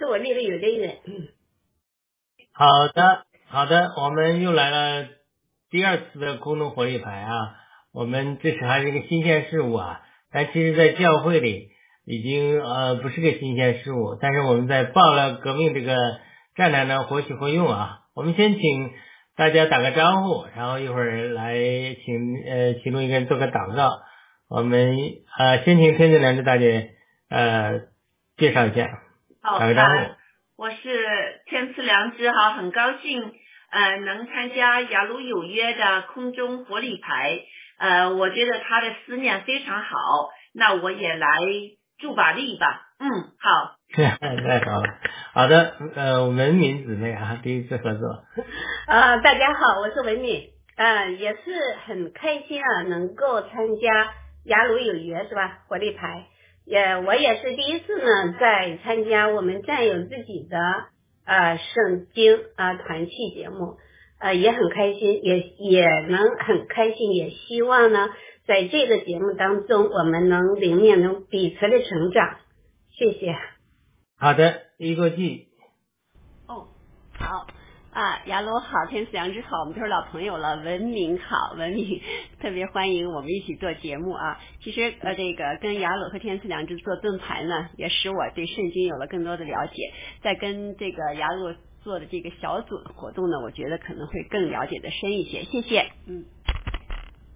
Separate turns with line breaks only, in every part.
是我列的有的人。
好的，好的，我们又来了第二次的空中活力牌啊，我们这是还是个新鲜事物啊，但其实，在教会里已经呃不是个新鲜事物，但是我们在爆料革命这个战场上活起活用啊，我们先请大家打个招呼，然后一会儿来请呃其中一个人做个祷告，我们呃先请天津良知大姐呃介绍一下，
好
打个招呼。
我是天赐良知哈，很高兴呃能参加雅鲁有约的空中活力牌，呃，我觉得他的思念非常好，那我也来助把力吧，嗯，好，
太好了，好的，呃，文敏姊妹啊，第一次合作，
啊，大家好，我是文敏，嗯、也是很开心啊，能够参加雅鲁有约是吧？活力牌，也我也是第一次呢，在参加我们战友自己的呃圣经啊、团契节目，呃也很开心，也也能很开心，也希望呢，在这个节目当中，我们能灵命能彼此的成长，谢谢。
好的，一个记，
哦，好啊，雅鲁好，天赐良知好，我们都是老朋友了。文明好，文明 特别欢迎我们一起做节目啊。其实呃，这个跟雅鲁和天赐良知做盾牌呢，也使我对圣经有了更多的了解。在跟这个雅鲁做的这个小组活动呢，我觉得可能会更了解的深一些。谢谢，嗯。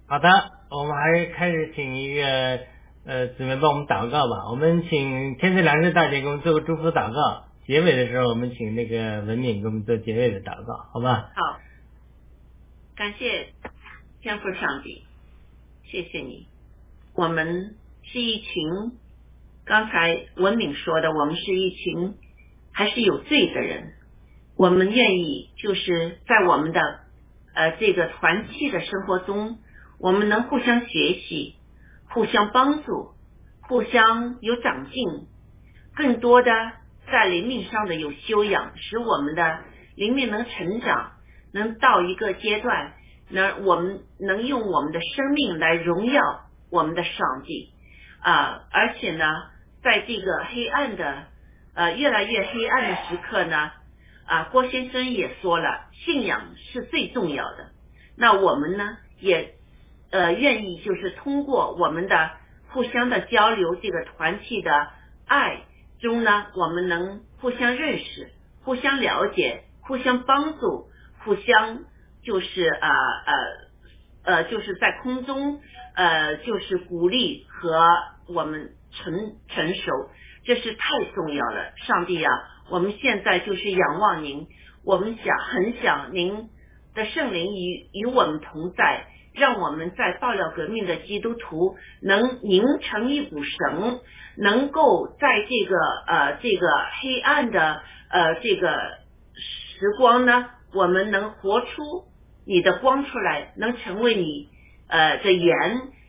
好的，我们还是开始请一个呃姊妹帮我们祷告吧。我们请天赐良知大姐给我们做个祝福祷告，结尾的时候我们请那个文敏给我们做结尾的祷告，好吧？
好，感谢天父上帝，谢谢你。我们是一群，刚才文敏说的，我们是一群还是有罪的人。我们愿意就是在我们的呃这个团契的生活中，我们能互相学习，互相帮助，互相有长进，更多的在灵命上的有修养，使我们的灵命能成长，能到一个阶段，能我们能用我们的生命来荣耀我们的上帝啊！而且呢，在这个黑暗的呃越来越黑暗的时刻呢，啊，郭先生也说了，信仰是最重要的。那我们呢，也呃愿意就是通过我们的互相的交流，这个团契的爱中呢，我们能互相认识、互相了解、互相帮助、互相就是啊呃呃就是在空中呃就是鼓励和我们成成熟，这是太重要了。上帝啊，我们现在就是仰望您，我们想很想您的圣灵与与我们同在，让我们在爆料革命的基督徒能凝成一股绳，能够在这个呃这个黑暗的呃这个时光呢，我们能活出你的光出来，能成为你呃的盐，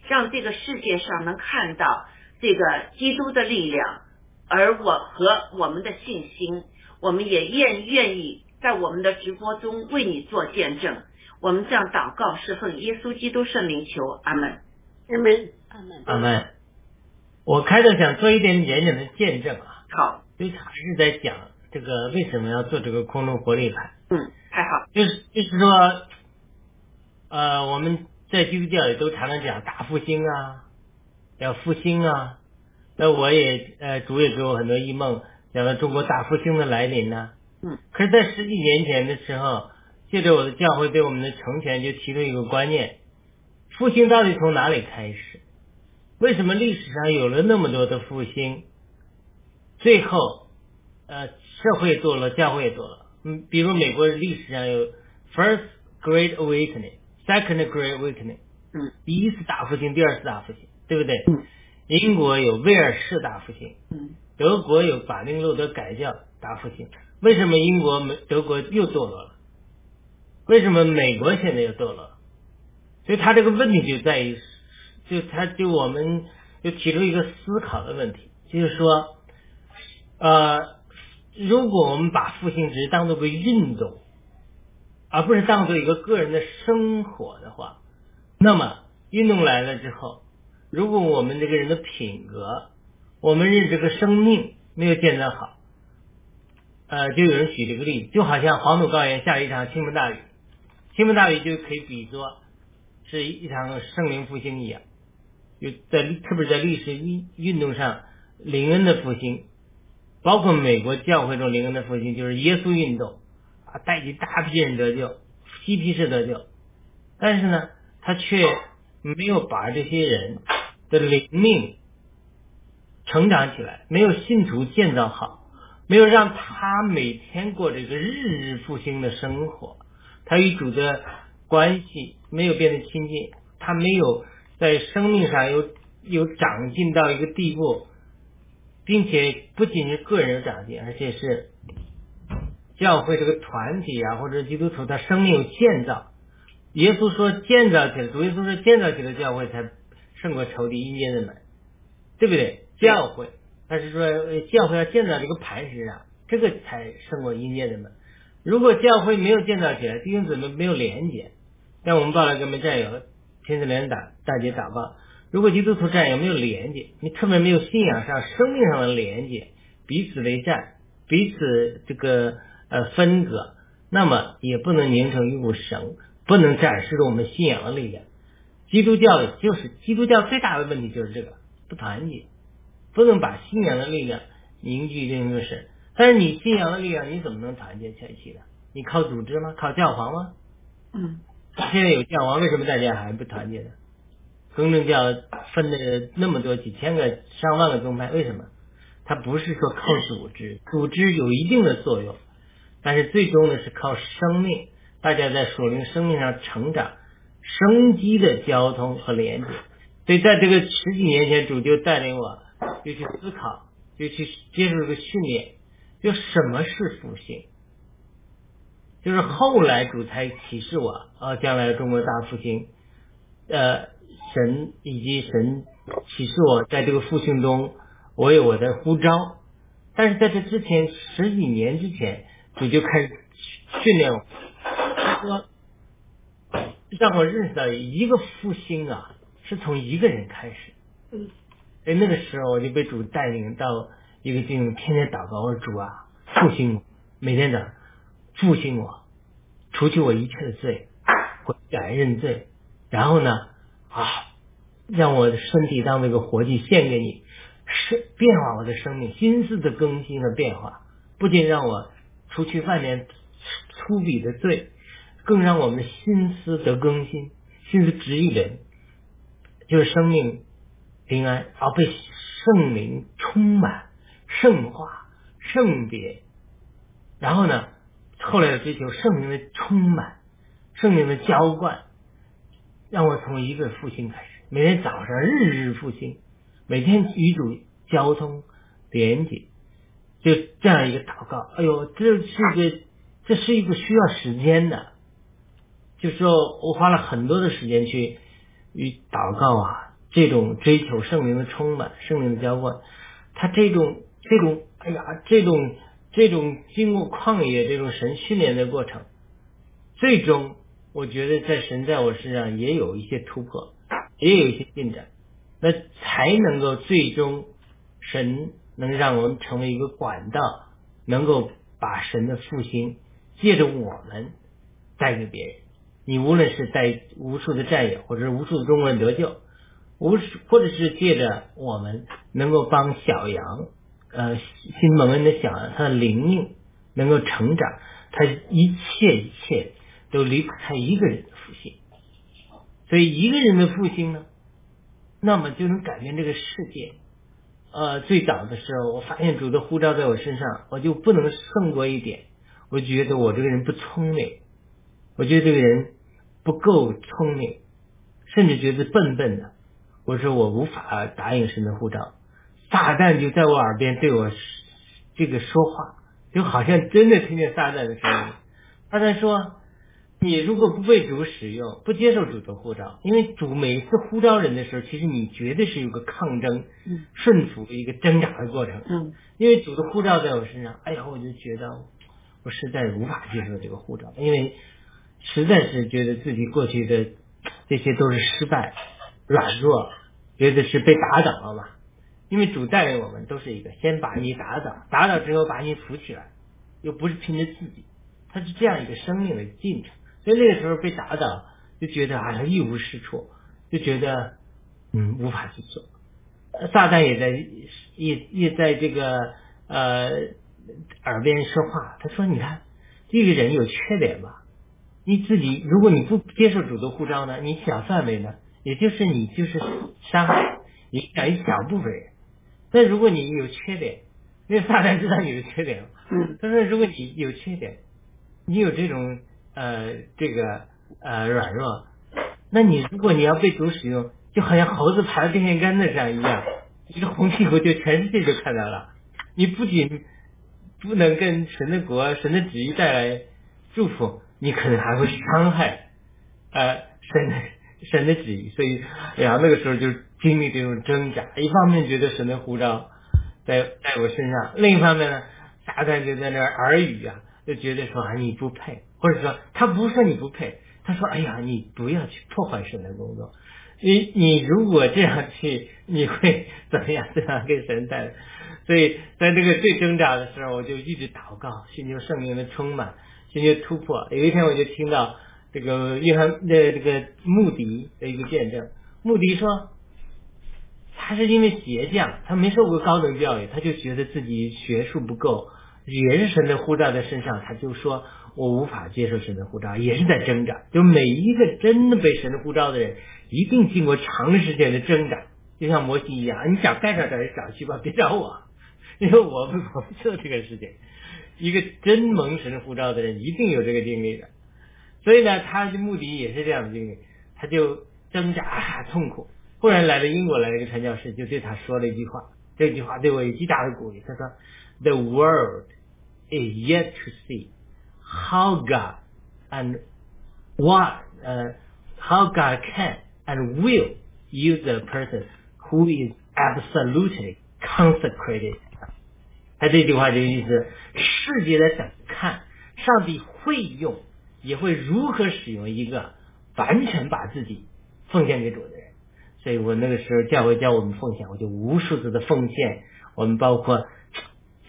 让这个世界上能看到这个基督的力量，而我和我们的信心，我们也愿愿意在我们的直播中为你做见证。我们这样祷告，是奉耶稣基督圣灵求，阿门。
阿门
阿门。
阿门。我开头想做一点点点的见证啊，
好，
就是还是在讲这个为什么要做这个空中活力派，
嗯，太好，
就是就是说，呃，我们在基督教里都常常讲大复兴啊，要复兴啊。那我也呃，主也给我很多异梦，讲到中国大复兴的来临呢、
嗯。
可是，在十几年前的时候，借着我的教会对我们的成全，就提出一个观念：复兴到底从哪里开始？为什么历史上有了那么多的复兴，最后呃社会堕落，教会也堕落？嗯，比如美国历史上有 First Great Awakening、Second Great Awakening，
嗯，
第一次大复兴，第二次大复兴，对不对？
嗯。
英国有威尔士大复兴，
嗯
德国有法定路德改教大复兴。为什么英国、没、德国又堕落了？为什么美国现在又堕落？所以他这个问题就在于，就他就我们就提出一个思考的问题，就是说，呃，如果我们把复兴只是当做个运动，而不是当做一个个人的生活的话，那么运动来了之后，如果我们这个人的品格，我们认这个生命没有建设好，呃，就有人举这个例子，就好像黄土高原下了一场倾盆大雨，倾盆大雨就可以比作是一场圣灵复兴一样，就在特别在历史运运动上，灵恩的复兴，包括美国教会中灵恩的复兴，就是耶稣运动啊，带起大批人得救，嬉皮士得救，但是呢，他却没有把这些人的灵命成长起来，没有信徒建造好。没有让他每天过这个日日复兴的生活，他与主的关系没有变得亲近，他没有在生命上有有长进到一个地步，并且不仅是个人有长进，而且是教会这个团体啊，或者基督徒他生命有建造。耶稣说建造起来，主耶稣说建造起来教会才胜过仇敌阴间的门，对不对？教会。他是说，教会要建造这个磐石上，这个才胜过阴间的门。如果教会没有建造起来，弟兄姊妹没有连接，像我们报了跟我们战友天赐连打大姐祷告，如果基督徒战友没有连接，你特别没有信仰上、生命上的连接，彼此为战，彼此这个呃分隔，那么也不能凝成一股绳，不能展示出我们信仰的力量。基督教就是基督教最大的问题就是这个不团结。不能把信仰的力量凝聚成一个神，但是你信仰的力量你怎么能团结在一起的？你靠组织吗？靠教皇吗？
嗯，
现在有教皇，为什么大家还不团结呢？公正教分的那么多几千个、上万个宗派，为什么？它不是说靠组织，组织有一定的作用，但是最终呢是靠生命，大家在属灵生命上成长，生机的交通和连接。所以在这个十几年前，主就带领我。就去思考，就去接受这个训练，就什么是复兴？就是后来主才启示我，啊，将来中国大复兴，呃，神以及神启示我，在这个复兴中，我有我的呼召。但是在这之前十几年之前，主就开始训练我，他说让我认识到一个复兴啊，是从一个人开始。
嗯。
哎那个时候，我就被主带领到一个地方，天天祷告。我说主啊，复兴我，每天的复兴我，除去我一切的罪，悔改认罪，然后呢啊，让我的身体当这个活祭献给你，是变化我的生命，心思的更新和变化，不仅让我除去万年粗鄙的罪，更让我们心思得更新，心思直一人，就是生命。平安，而被圣灵充满、圣化、圣别，然后呢，后来的追求圣灵的充满、圣灵的浇灌，让我从一个复兴开始，每天早上日日复兴，每天与主交通连接，就这样一个祷告。哎呦，这是一个，这是一个需要时间的，就说我花了很多的时间去与祷告啊。这种追求圣灵的充满，圣灵的浇灌，他这种这种，哎呀，这种这种经过旷野这种神训练的过程，最终我觉得在神在我身上也有一些突破，也有一些进展，那才能够最终神能让我们成为一个管道，能够把神的复兴借着我们带给别人。你无论是带无数的战友，或者是无数的中国人得救。无或者是借着我们能够帮小羊，呃，新蒙恩的想，他的灵命能够成长，他一切一切都离不开一个人的复兴。所以一个人的复兴呢，那么就能改变这个世界。呃，最早的时候，我发现主的护照在我身上，我就不能胜过一点。我觉得我这个人不聪明，我觉得这个人不够聪明，甚至觉得笨笨的。我说我无法答应神的护照，撒旦就在我耳边对我这个说话，就好像真的听见撒旦的声音。撒旦说：“你如果不被主使用，不接受主的护照，因为主每次呼召人的时候，其实你绝对是有个抗争、顺服一个挣扎的过程。
嗯，
因为主的护照在我身上，哎呀，我就觉得我实在无法接受这个护照，因为实在是觉得自己过去的这些都是失败。”软弱，觉得是被打倒了嘛？因为主带领我们都是一个，先把你打倒，打倒之后把你扶起来，又不是凭着自己，他是这样一个生命的进程。所以那个时候被打倒，就觉得好像一无是处，就觉得嗯无法去做。撒旦也在也也在这个呃耳边说话，他说：“你看这个人有缺点吧？你自己如果你不接受主的呼召呢，你小范围呢，也就是你就是伤害影响一小部分人。但如果你有缺点，因为撒旦知道你的缺点，
嗯
他说如果你有缺点，你有这种呃这个呃软弱，那你如果你要被主使用，就好像猴子爬到电线杆子上一样，一个红屁股就全世界就看到了。你不仅不能跟神的国、神的旨意带来祝福，你可能还会伤害呃神的神的旨意。所以，哎呀，那个时候就经历这种挣扎，一方面觉得神的呼召在在我身上，另一方面呢，撒旦就在那儿耳语啊，就觉得说啊你不配，或者说他不是说你不配，他说哎呀你不要去破坏神的工作，你你如果这样去，你会怎么样？这样给神带来。所以在这个最挣扎的时候，我就一直祷告，寻求圣灵的充满，寻求突破。有一天我就听到这个约翰的这个穆迪的一个见证，穆迪说。他是因为鞋匠，他没受过高等教育，他就觉得自己学术不够，也是神的护照在身上，他就说我无法接受神的护照，也是在挣扎。就每一个真的被神的护照的人，一定经过长时间的挣扎，就像摩西一样，你想干啥找就找去吧，别找我，因为我不我不做这个事情。一个真蒙神护照的人，一定有这个经历的。所以呢，他的目的也是这样的经历，他就挣扎、啊、痛苦。忽然来了英国来了一个传教士，就对他说了一句话，这句话对我有极大的鼓励。他说：“The world is yet to see how God and what 呃、，how God can and will use a person who is absolutely consecrated。”他这句话就意思，世界在等看上帝会用，也会如何使用一个完全把自己奉献给主的人。所以我那个时候教会教我们奉献，我就无数次的奉献。我们包括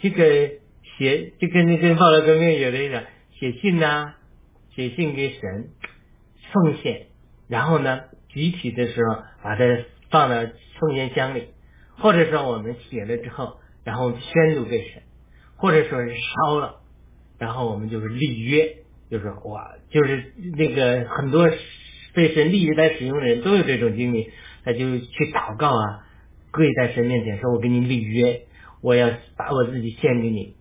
这个写，就跟那跟报道革命有的一样，写信呐、写信给神奉献，然后呢集体的时候把它放到奉献箱里，或者说我们写了之后，然后宣读给神，或者说是烧了，然后我们就是立约，就是哇，就是那个很多被神立约来使用的人都有这种经历。他就去祷告啊，跪在神面前说：“我跟你立约，我要把我自己献给你，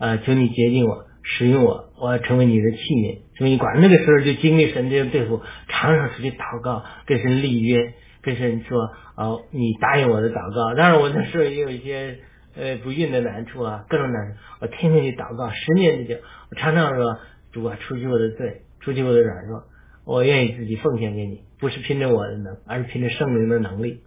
呃，求你洁净我，使用我，我要成为你的器皿，所以你管。”那个时候就经历神这样对付，常常出去祷告，跟神立约，跟神说：“哦，你答应我的祷告。”当然，我那时候也有一些呃不孕的难处啊，各种难处，我天天去祷告，十年之久，我常常说：“主啊，除去我的罪，除去我的软弱。”我愿意自己奉献给你，不是凭着我的能，而是凭着圣灵的能力。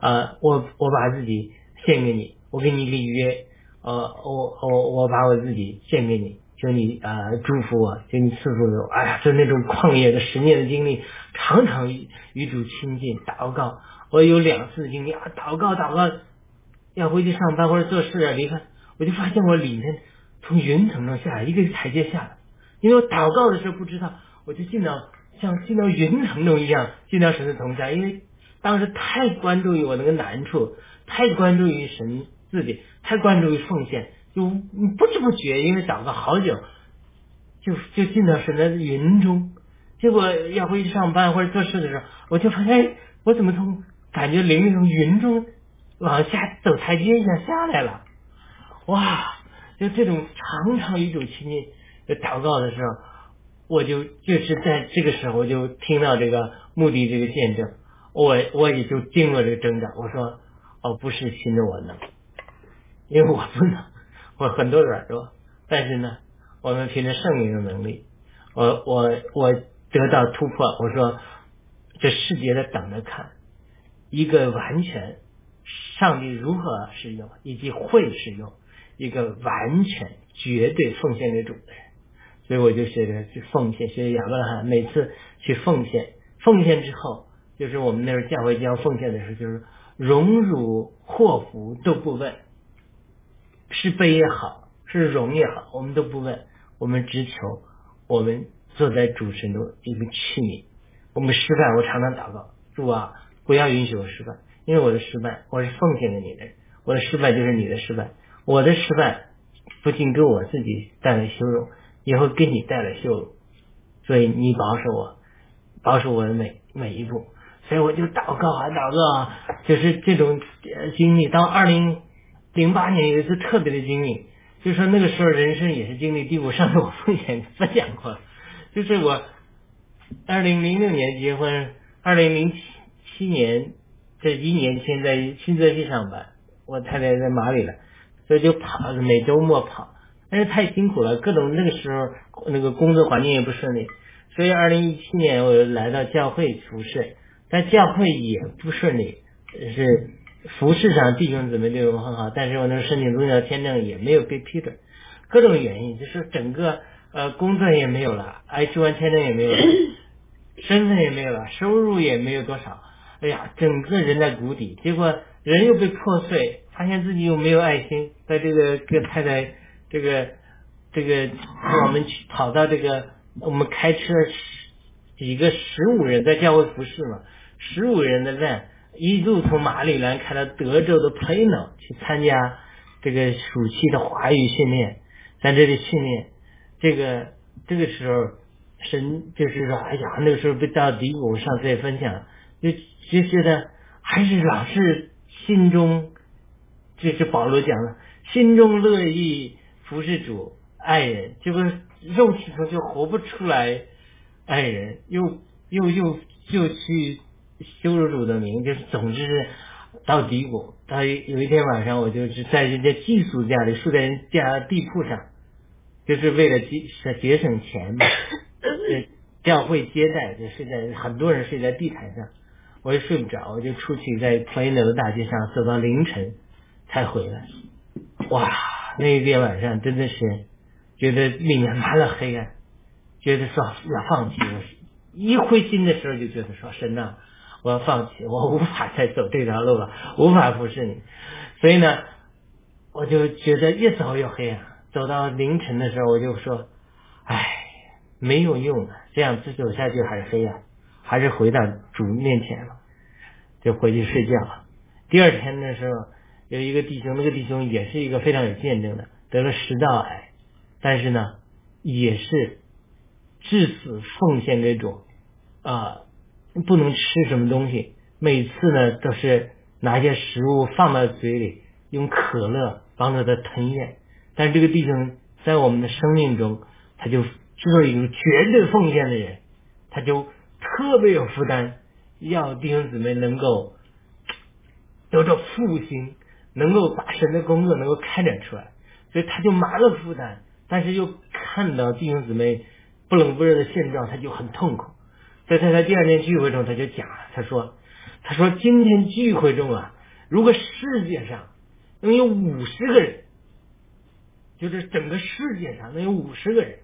呃，我我把自己献给你，我给你立约，呃，我我我把我自己献给你，求你呃祝福我，求你赐福我。哎呀，就那种旷野的十年的经历，常常与主亲近祷告。我有两次经历啊，祷告祷告，要回去上班或者做事啊离开，我就发现我里面从云层中下来，一个台阶下来，因为我祷告的时候不知道，我就进到。像进到云层中一样进到神的同在，因为当时太关注于我那个难处，太关注于神自己，太关注于奉献，就不知不觉因为祷告好久，就就进到神的云中。结果要回去上班或者做事的时候，我就发现，我怎么从感觉灵从云中往下走台阶一样下来了？哇！就这种常常一种亲近祷告的时候。我就就是在这个时候，就听到这个目的这个见证，我我也就经过这个挣扎。我说，哦，不是凭着我能，因为我不能，我很多软弱。但是呢，我们凭着圣灵的能力，我我我得到突破。我说，这世界在等着看一个完全上帝如何使用，以及会使用一个完全绝对奉献给主的人。所以我就学着去奉献，学亚伯拉罕每次去奉献，奉献之后，就是我们那时候教会将奉献的时候，就是荣辱祸福都不问，是悲也好，是荣也好，我们都不问，我们只求我们坐在主神的一个器皿。我们失败，我常常祷告，主啊，不要允许我失败，因为我的失败，我是奉献给你的，我的失败就是你的失败，我的失败不仅给我自己带来羞辱，也会给你带来羞辱，所以你保守我，保守我的每每一步，所以我就祷告啊祷告啊，就是这种经历。到二零零八年有一次特别的经历，就说那个时候人生也是经历低谷，上次我分享分享过，就是我。二零零六年结婚，二零零七年这一年前在新泽西上班，我太太在马里了，所以就跑，每周末跑，但是太辛苦了，各种那个时候那个工作环境也不顺利，所以二零一七年我又来到教会服侍，但教会也不顺利，是服饰上弟兄姊妹对我很好，但是我那个申请宗教签证也没有被批准，各种原因，就是整个呃工作也没有了，H 完签证也没有了。身份也没有了，收入也没有多少，哎呀，整个人在谷底，结果人又被破碎，发现自己又没有爱心，在这个跟太太这个这个我们去跑到这个我们开车十几个十五人在教会服侍嘛，十五人的站一路从马里兰开到德州的 Plano 去参加这个暑期的华语训练，在这里训练，这个这个时候。神就是说，哎呀，那个时候被到低谷，上次也分享，就就觉得还是老是心中，这是保罗讲的，心中乐意服侍主爱人，结果肉体上就活不出来爱人，又又又就去羞辱主的名，就是总之是到低谷。到有一天晚上，我就是在人家寄宿家里，住在人家地铺上，就是为了节节省钱嘛。教会接待就睡在很多人睡在地毯上，我也睡不着，我就出去在 Plano 的大街上走到凌晨才回来。哇，那一天晚上真的是觉得里面满了黑暗，觉得说要放弃。我一灰心的时候就觉得说神呐，我要放弃，我无法再走这条路了，无法服侍你。所以呢，我就觉得越走越黑暗。走到凌晨的时候，我就说，唉。没有用的，这样子走下去还是黑暗，还是回到主面前了，就回去睡觉了。第二天的时候，有一个弟兄，那个弟兄也是一个非常有见证的，得了食道癌，但是呢，也是至死奉献给主啊，不能吃什么东西，每次呢都是拿一些食物放到嘴里，用可乐帮助他吞咽。但是这个弟兄在我们的生命中，他就。就是一个绝对奉献的人，他就特别有负担，要弟兄姊妹能够得着复兴，能够把神的工作能够开展出来，所以他就满了负担，但是又看到弟兄姊妹不冷不热的现状，他就很痛苦。所以他在第二天聚会中，他就讲，他说：“他说今天聚会中啊，如果世界上能有五十个人，就是整个世界上能有五十个人。”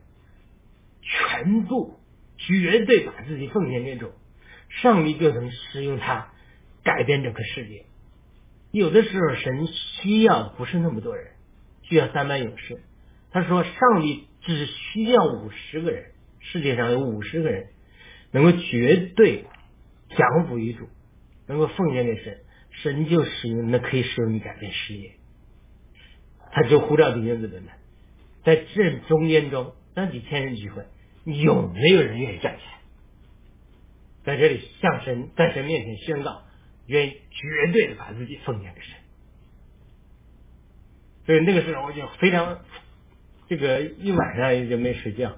全部绝对把自己奉献给主，上帝就能使用他改变整个世界。有的时候神需要不是那么多人，需要三班勇士。他说上帝只需要五十个人，世界上有五十个人能够绝对降服于主，能够奉献给神，神就使用那可以使用你改变事业。他就呼召弟兄姊妹们，在这中间中。那几千人聚会，有没有人愿意站起来，在这里向神在神面前宣告，愿意绝对的把自己奉献给神？所以那个时候我就非常，这个一晚上也就没睡觉，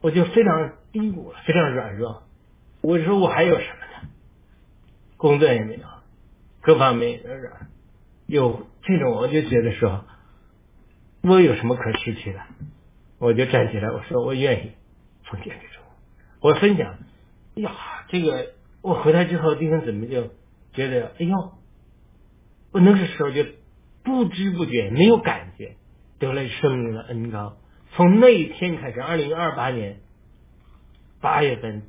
我就非常低谷了，非常软弱。我说我还有什么呢？工作也没有，各方面也软，有这种我就觉得说，我有什么可失去的？我就站起来，我说我愿意奉献给主。我分享，哎呀，这个我回来之后，弟兄姊妹就觉得，哎呦，我那个时候就不知不觉没有感觉，得了生命的恩高。从那一天开始，二零二八年八月份，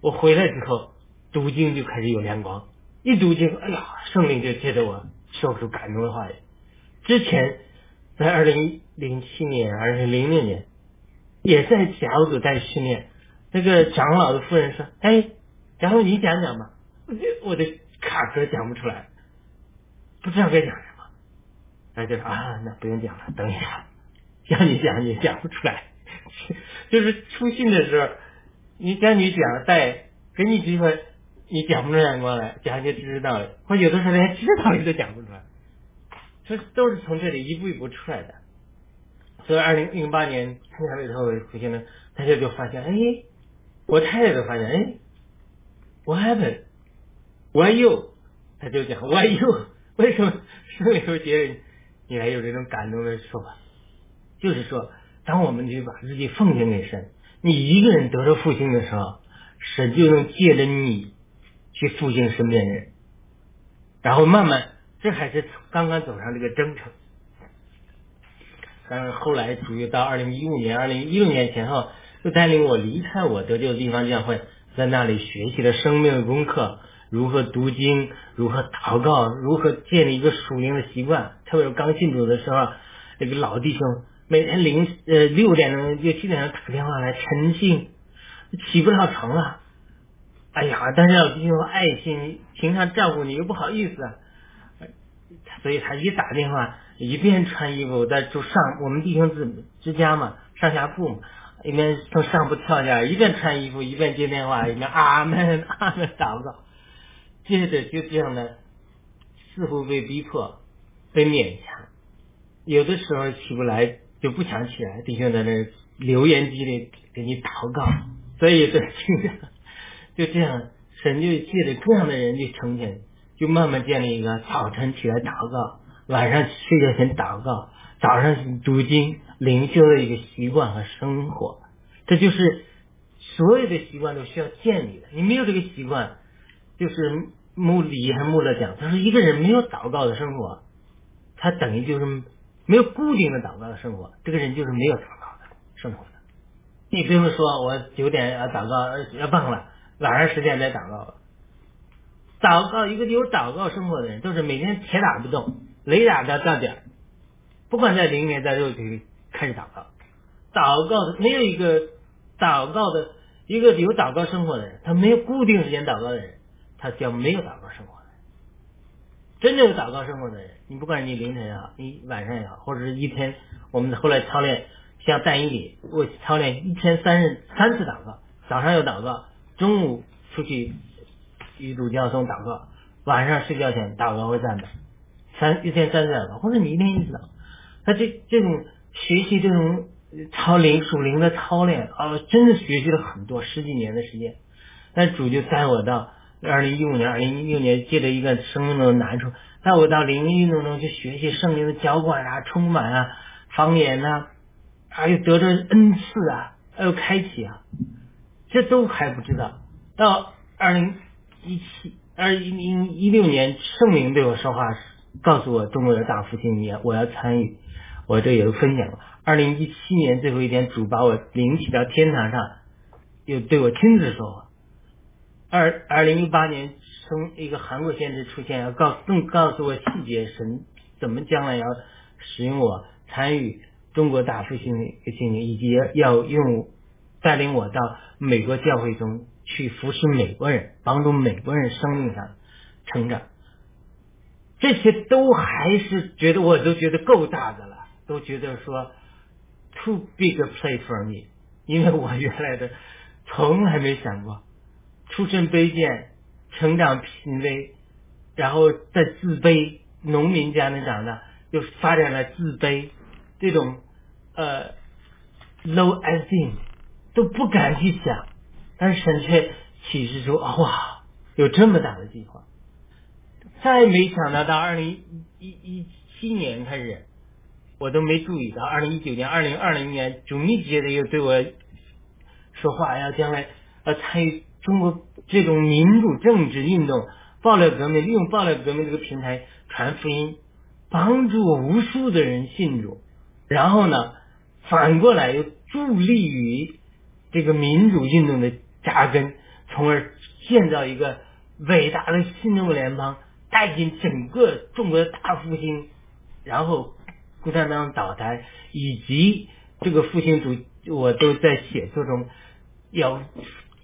我回来之后，读经就开始有亮光。一读经，哎呀，圣灵就接着我说出感动的话语。之前在二零。零七年还是零六年，也在小组在训练。那个长老的夫人说：“哎，然后你讲讲吧。”我就我的卡壳讲不出来，不知道该讲什么。他就说：“啊，那不用讲了，等一下，叫你讲你讲不出来。就是出信的时候，你叫你讲带给你机会，你讲不出来过来，讲就知识道了。或有的时候连知道理都讲不出来。”这都是从这里一步一步出来的。所以，二零零八年参加了以后，出现了，大家就发现，哎，我太太都发现，哎，What happened？Why you？他就讲 Why you？为什么圣灵会觉得你还有这种感动的说法？就是说，当我们去把自己奉献给神，你一个人得到复兴的时候，神就能借着你去复兴身边人，然后慢慢。这还是刚刚走上这个征程，但是后来主要到二零一五年、二零一六年前后，就带领我离开我得救的地方教会，在那里学习了生命的功课，如何读经，如何祷告，如何建立一个属灵的习惯。特别是刚信主的时候，那个老弟兄每天零呃六点钟就七点钟打电话来晨信，起不了床了。哎呀，但是老弟兄爱心，平常照顾你又不好意思。所以他一打电话，一边穿衣服在就上我们弟兄之之家嘛，上下铺嘛，一边从上铺跳下来，一边穿衣服一边接电话，一边阿门阿门祷告，接着就这样的，似乎被逼迫，被勉强，有的时候起不来就不想起来，弟兄在那留言机里给你祷告，所以这就这样，神就借着这样的人去成全。就慢慢建立一个早晨起来祷告，晚上睡觉前祷告，早上读经灵修的一个习惯和生活。这就是所有的习惯都需要建立的。你没有这个习惯，就是穆里还穆勒讲，他说一个人没有祷告的生活，他等于就是没有固定的祷告的生活，这个人就是没有祷告的生活的。你不用说，我九点要祷告要忘了，晚上十点再祷告。祷告一个有祷告生活的人，都是每天铁打不动，雷打到到点，不管在灵里在肉体里开始祷告。祷告的没有一个祷告的一个有祷告生活的人，他没有固定时间祷告的人，他叫没有祷告生活的人。真正有祷告生活的人，你不管你凌晨也好，你晚上也好，或者是一天，我们后来操练像但以里，我操练一天三日三次祷告，早上有祷告，中午出去。与主教诵祷告，晚上睡觉前祷告会赞美，三一天三次祷告，或者你一天一次祷告。他这这种学习这种操灵属灵的操练啊，真的学习了很多十几年的时间。但主就带我到二零一五年、二零一六年，借着一个生命的难处，带我到灵运动中去学习圣灵的浇灌啊、充满啊、方言呐，还有得着恩赐啊，还有开启啊，这都还不知道。到二零。一七二一零一六年，圣灵对我说话，告诉我中国的大复兴年，我要参与，我这也分享了。二零一七年最后一天，主把我领起到天堂上，又对我亲自说话。二二零一八年，从一个韩国先知出现，要告更告诉我细节，神怎么将来要使用我参与中国大复兴的一个经历，以及要用带领我到美国教会中。去服侍美国人，帮助美国人生命上成长，这些都还是觉得我都觉得够大的了，都觉得说 too big a place for me，因为我原来的从来没想过，出身卑贱，成长贫微，然后在自卑农民家里长大，又发展了自卑这种呃 low esteem，都不敢去想。但是神却启示出哇，有这么大的计划。再没想到到二零一一七年开始，我都没注意到二零一九年、二零二零年就密切的又对我说话，要将来要参与中国这种民主政治运动、爆料革命，利用爆料革命这个平台传福音，帮助无数的人信主，然后呢，反过来又助力于这个民主运动的。扎根，从而建造一个伟大的新中国联邦，带进整个中国的大复兴，然后共产党倒台，以及这个复兴主，我都在写作中要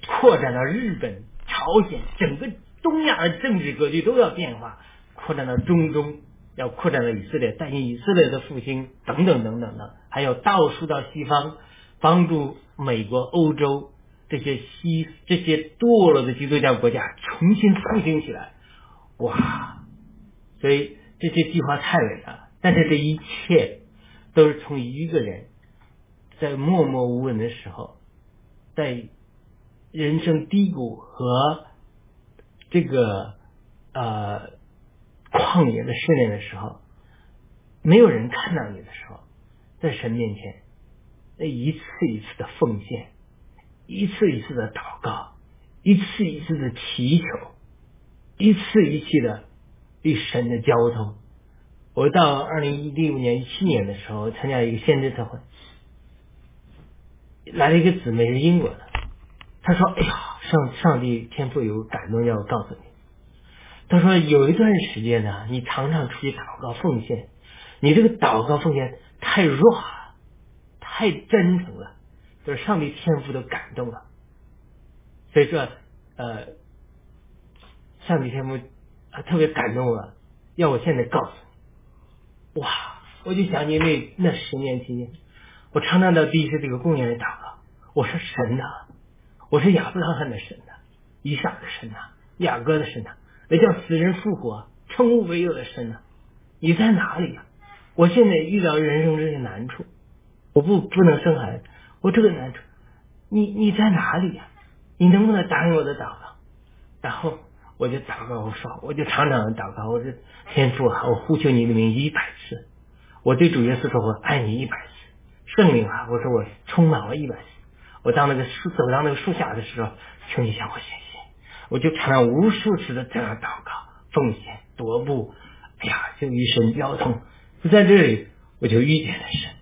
扩展到日本、朝鲜，整个东亚的政治格局都要变化，扩展到中东，要扩展到以色列，担心以色列的复兴等等等等的，还有倒输到西方，帮助美国、欧洲这些西这些堕落的基督教国家重新复兴起来。哇！所以这些计划太伟大了，但是这一切都是从一个人在默默无闻的时候，在人生低谷和这个呃旷野的训练的时候，没有人看到你的时候，在神面前那一次一次的奉献，一次一次的祷告，一次一次的祈求。一次一次的与神的交通。我到二零一六年、一七年的时候，参加一个先知特会，来了一个姊妹是英国的，她说：“哎呀，上上帝天赋有感动，要我告诉你。他说有一段时间呢，你常常出去祷告奉献，你这个祷告奉献太弱了，太真诚了，就是上帝天赋都感动了。所以说，呃。”上帝天父啊，特别感动了，要我现在告诉你，哇！我就想起那那十年期间，我常常到第一次这个公园里祷告，我说神呐，我是亚伯拉罕的神呐，以撒的神呐，雅各的神呐，那叫死人复活、称物为有的神呐，你在哪里呀？我现在遇到人生这些难处，我不不能生孩子，我这个难处，你你在哪里呀？你能不能答应我的祷告？然后。我就祷告，我说，我就常常祷告，我说天父啊，我呼求你的名一百次，我对主耶稣说，我爱你一百次，圣灵啊，我说我充满了一百次，我到那个树走到那个树下的时候，求你向我显现，我就常常无数次的这样祷告，奉献踱步，哎呀，就与神交通，就在这里，我就遇见了神，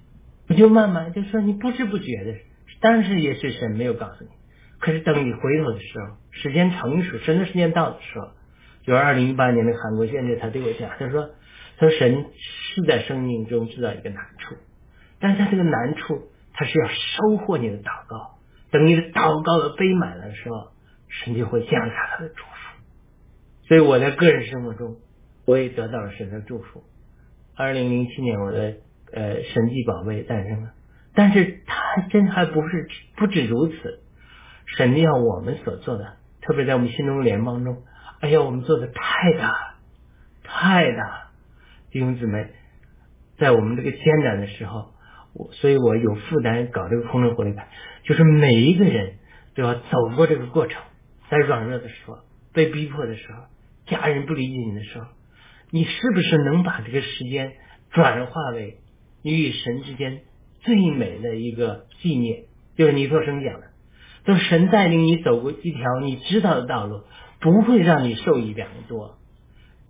我就慢慢就说你不知不觉的，当时也是神没有告诉你。可是等你回头的时候，时间成熟，神的时间到的时候，就二零一八年的韩国先知，他对我讲，他说，他说神是在生命中制造一个难处，但是他这个难处，他是要收获你的祷告，等你的祷告的杯满了的时候，神就会降下他的祝福。所以我在个人生活中，我也得到了神的祝福。二零零七年，我的呃神迹宝贝诞生了，但是他真还不是不止如此。神要我们所做的，特别在我们新中联邦中，哎呀，我们做的太大，太大，弟兄姊妹，在我们这个艰难的时候，我所以我有负担搞这个空中活力派，就是每一个人都要走过这个过程，在软弱的时候，被逼迫的时候，家人不理解你的时候，你是不是能把这个时间转化为你与神之间最美的一个纪念？就是尼托生讲的。就是神带领你走过一条你知道的道路，不会让你受益良多；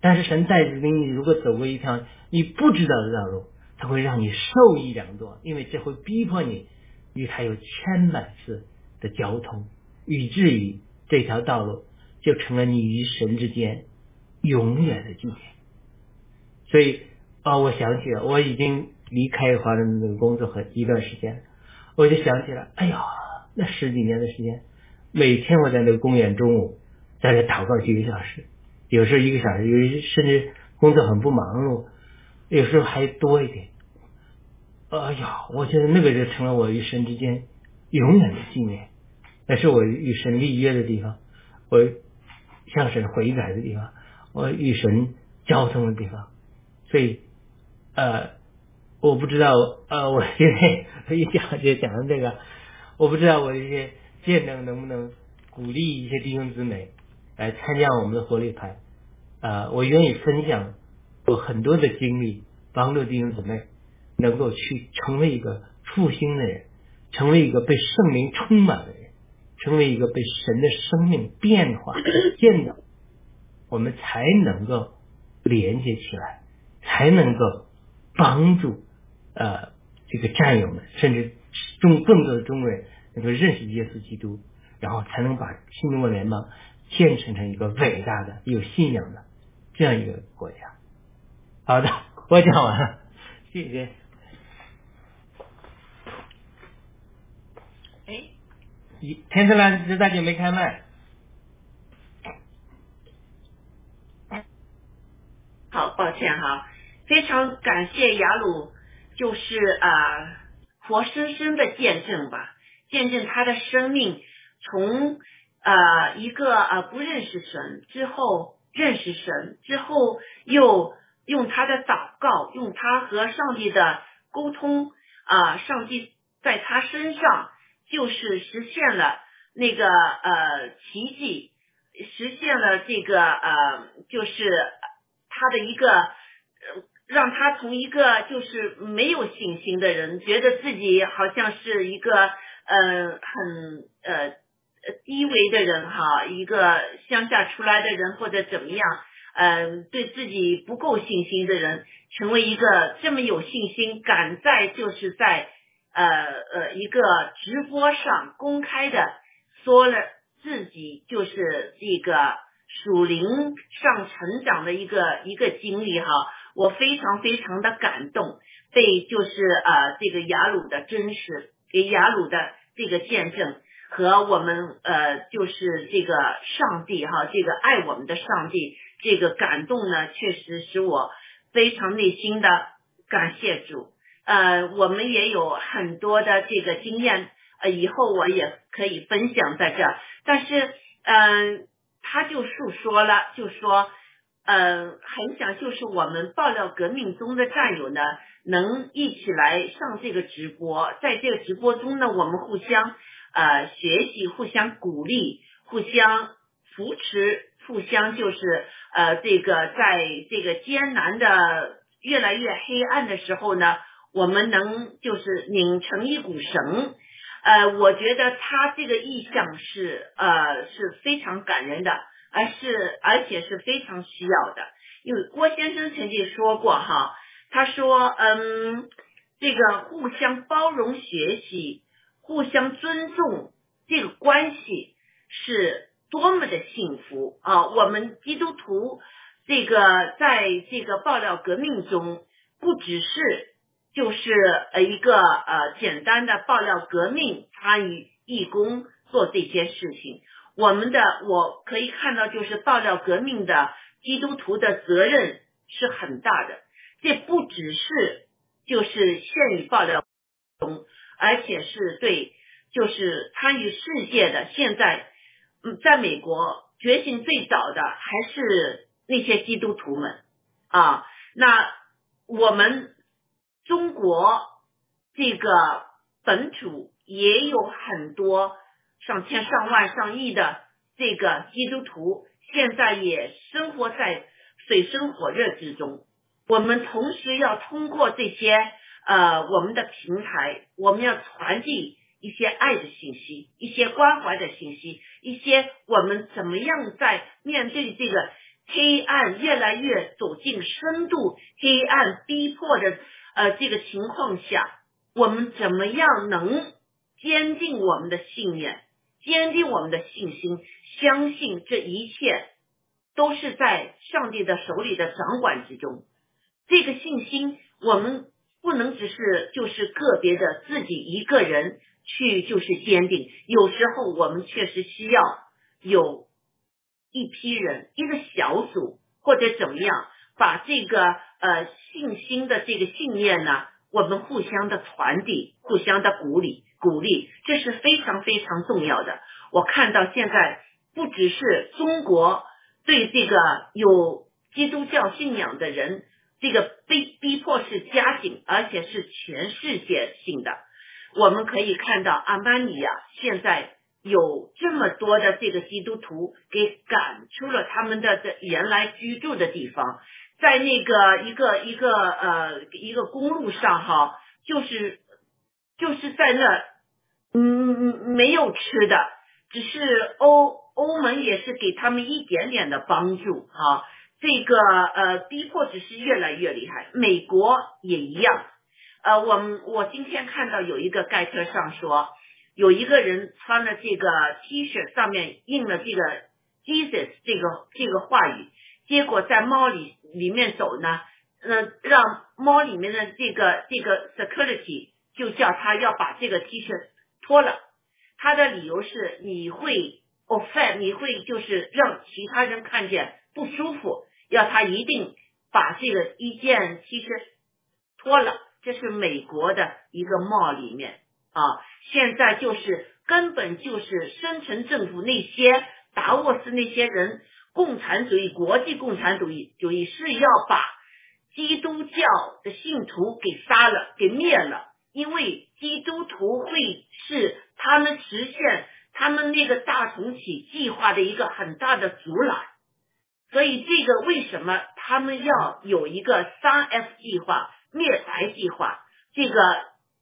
但是神带领你如果走过一条你不知道的道路，他会让你受益良多，因为这会逼迫你与他有千百次的交通，以至于这条道路就成了你与神之间永远的纪念。所以啊，我想起了我已经离开华人那个工作和一段时间，我就想起了，哎呀。那十几年的时间，每天我在那个公园中午在这祷告几个小时，有时候一个小时，有甚至工作很不忙碌，有时候还多一点。哎呀，我觉得那个就成了我与神之间永远的纪念，那是我与神立约的地方，我向神悔改的地方，我与神交通的地方。所以，呃，我不知道，呃，我现在 一讲就讲到这个。我不知道我这些见证能不能鼓励一些弟兄姊妹来参加我们的活力派啊！我愿意分享我很多的经历，帮助弟兄姊妹能够去成为一个复兴的人，成为一个被圣灵充满的人，成为一个被神的生命变化见到，我们才能够连接起来，才能够帮助呃这个战友们，甚至。中，更多的中国人能够认识耶稣基督，然后才能把新中国联邦建成成一个伟大的、有信仰的这样一个国家。好的，我讲完了，谢谢。
哎，
田思凡大姐没开麦。
好，抱歉哈，非常感谢雅鲁，就是啊。活生生的见证吧，见证他的生命从呃一个呃不认识神之后认识神之后，又用他的祷告，用他和上帝的沟通啊，上帝在他身上就是实现了那个呃奇迹，实现了这个呃就是。他的一个，让他从一个就是没有信心的人，觉得自己好像是一个呃很呃低微的人哈，一个乡下出来的人或者怎么样，嗯，对自己不够信心的人，成为一个这么有信心，敢在就是在呃呃一个直播上公开的说了自己就是这个。属灵上成长的一个一个经历哈，我非常非常的感动，被就是呃这个雅鲁的真实，给雅鲁的这个见证和我们呃就是这个上帝哈，这个爱我们的上帝这个感动呢，确实使我非常内心的感谢主。呃，我们也有很多的这个经验，呃，以后我也可以分享在这，但是嗯。他就诉说了，就说，嗯，很想就是我们爆料革命中的战友呢，能一起来上这个直播，在这个直播中呢，我们互相呃学习，互相鼓励，互相扶持，互相就是呃这个在这个艰难的越来越黑暗的时候呢，我们能就是拧成一股绳。呃，我觉得他这个意向是呃是非常感人的，而是而且是非常需要的。因为郭先生曾经说过哈，他说嗯，这个互相包容、学习、互相尊重这个关系是多么的幸福啊！我们基督徒这个在这个爆料革命中，不只是。就是呃一个呃简单的爆料革命，参与义工做这些事情。我们的我可以看到，就是爆料革命的基督徒的责任是很大的。这不只是就是限于爆料中，而且是对就是参与世界的。现在嗯，在美国觉醒最早的还是那些基督徒们啊。那我们。中国这个本土也有很多上千上万上亿的这个基督徒，现在也生活在水深火热之中。我们同时要通过这些呃我们的平台，我们要传递一些爱的信息，一些关怀的信息，一些我们怎么样在面对这个黑暗越来越走进深度黑暗逼迫的。呃，这个情况下，我们怎么样能坚定我们的信念，坚定我们的信心，相信这一切都是在上帝的手里的掌管之中。这个信心，我们不能只是就是个别的自己一个人去就是坚定，有时候我们确实需要有一批人，一个小组或者怎么样，把这个。呃，信心的这个信念呢，我们互相的传递，互相的鼓励，鼓励，这是非常非常重要的。我看到现在不只是中国对这个有基督教信仰的人，这个逼逼迫是加紧，而且是全世界性的。我们可以看到阿曼尼亚现在有这么多的这个基督徒给赶出了他们的这原来居住的地方。在那个一个一个呃一个公路上哈，就是就是在那嗯没有吃的，只是欧欧盟也是给他们一点点的帮助哈。这个呃逼迫只是越来越厉害，美国也一样。呃，我们我今天看到有一个盖特上说，有一个人穿了这个 T 恤，上面印了这个 Jesus 这个这个话语。结果在猫里里面走呢，嗯，让猫里面的这个这个 security 就叫他要把这个 T 恤脱了，他的理由是你会 offend，你会就是让其他人看见不舒服，要他一定把这个一件 T 恤脱了。这是美国的一个帽里面啊，现在就是根本就是深层政府那些达沃斯那些人，共产主义、国际共产主义主义是要把基督教的信徒给杀了、给灭了，因为基督徒会是他们实现他们那个大重启计划的一个很大的阻拦，所以这个为什么他们要有一个三 F 计划？灭白计划，这个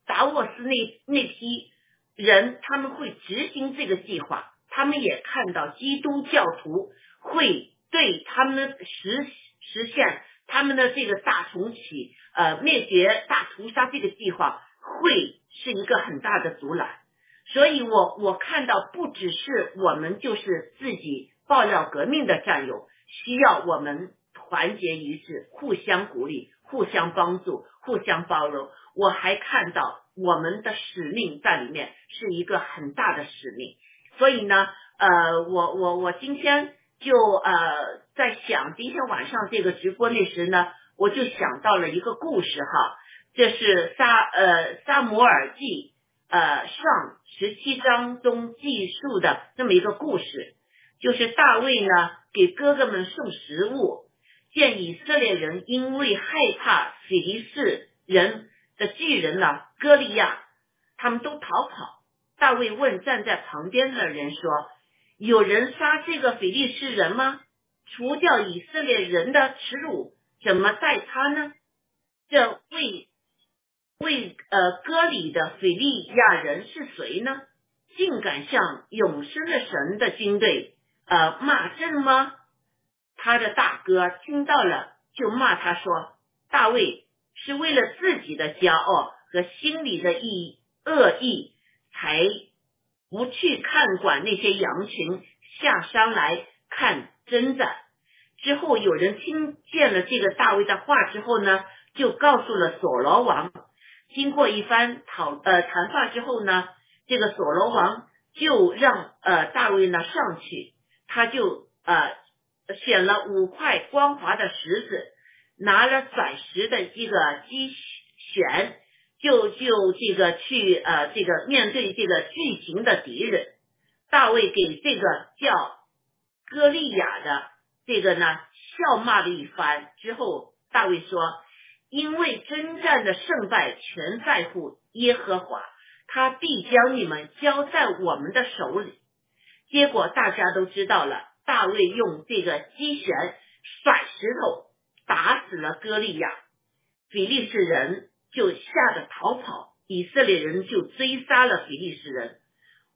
达沃斯那那批人他们会执行这个计划，他们也看到基督教徒会对他们实实现他们的这个大重启呃灭绝大屠杀这个计划。会是一个很大的阻拦，所以我我看到不只是我们就是自己爆料革命的战友，需要我们团结一致，互相鼓励。互相帮助，互相包容。我还看到我们的使命在里面是一个很大的使命。所以呢，呃，我我我今天就呃在想，今天晚上这个直播那时呢，我就想到了一个故事哈，这是撒呃撒摩尔记呃上十七章中记述的这么一个故事，就是大卫呢给哥哥们送食物。见以色列人因为害怕腓力士人的巨人呢，歌利亚，他们都逃跑。大卫问站在旁边的人说：“有人杀这个腓力士人吗？除掉以色列人的耻辱，怎么待他呢？这为为呃歌里的腓利亚人是谁呢？竟敢向永生的神的军队呃骂阵吗？”他的大哥听到了，就骂他说：“大卫是为了自己的骄傲和心里的意恶意，才不去看管那些羊群，下山来看征战。”之后有人听见了这个大卫的话之后呢，就告诉了所罗王。经过一番讨呃谈话之后呢，这个所罗王就让呃大卫呢上去，他就呃。选了五块光滑的石子，拿了钻石的这个机旋，就就这个去呃这个面对这个巨型的敌人。大卫给这个叫歌利亚的这个呢笑骂了一番之后，大卫说：“因为征战的胜败全在乎耶和华，他必将你们交在我们的手里。”结果大家都知道了。大卫用这个机旋甩石头打死了歌利亚，比利时人就吓得逃跑，以色列人就追杀了比利时人。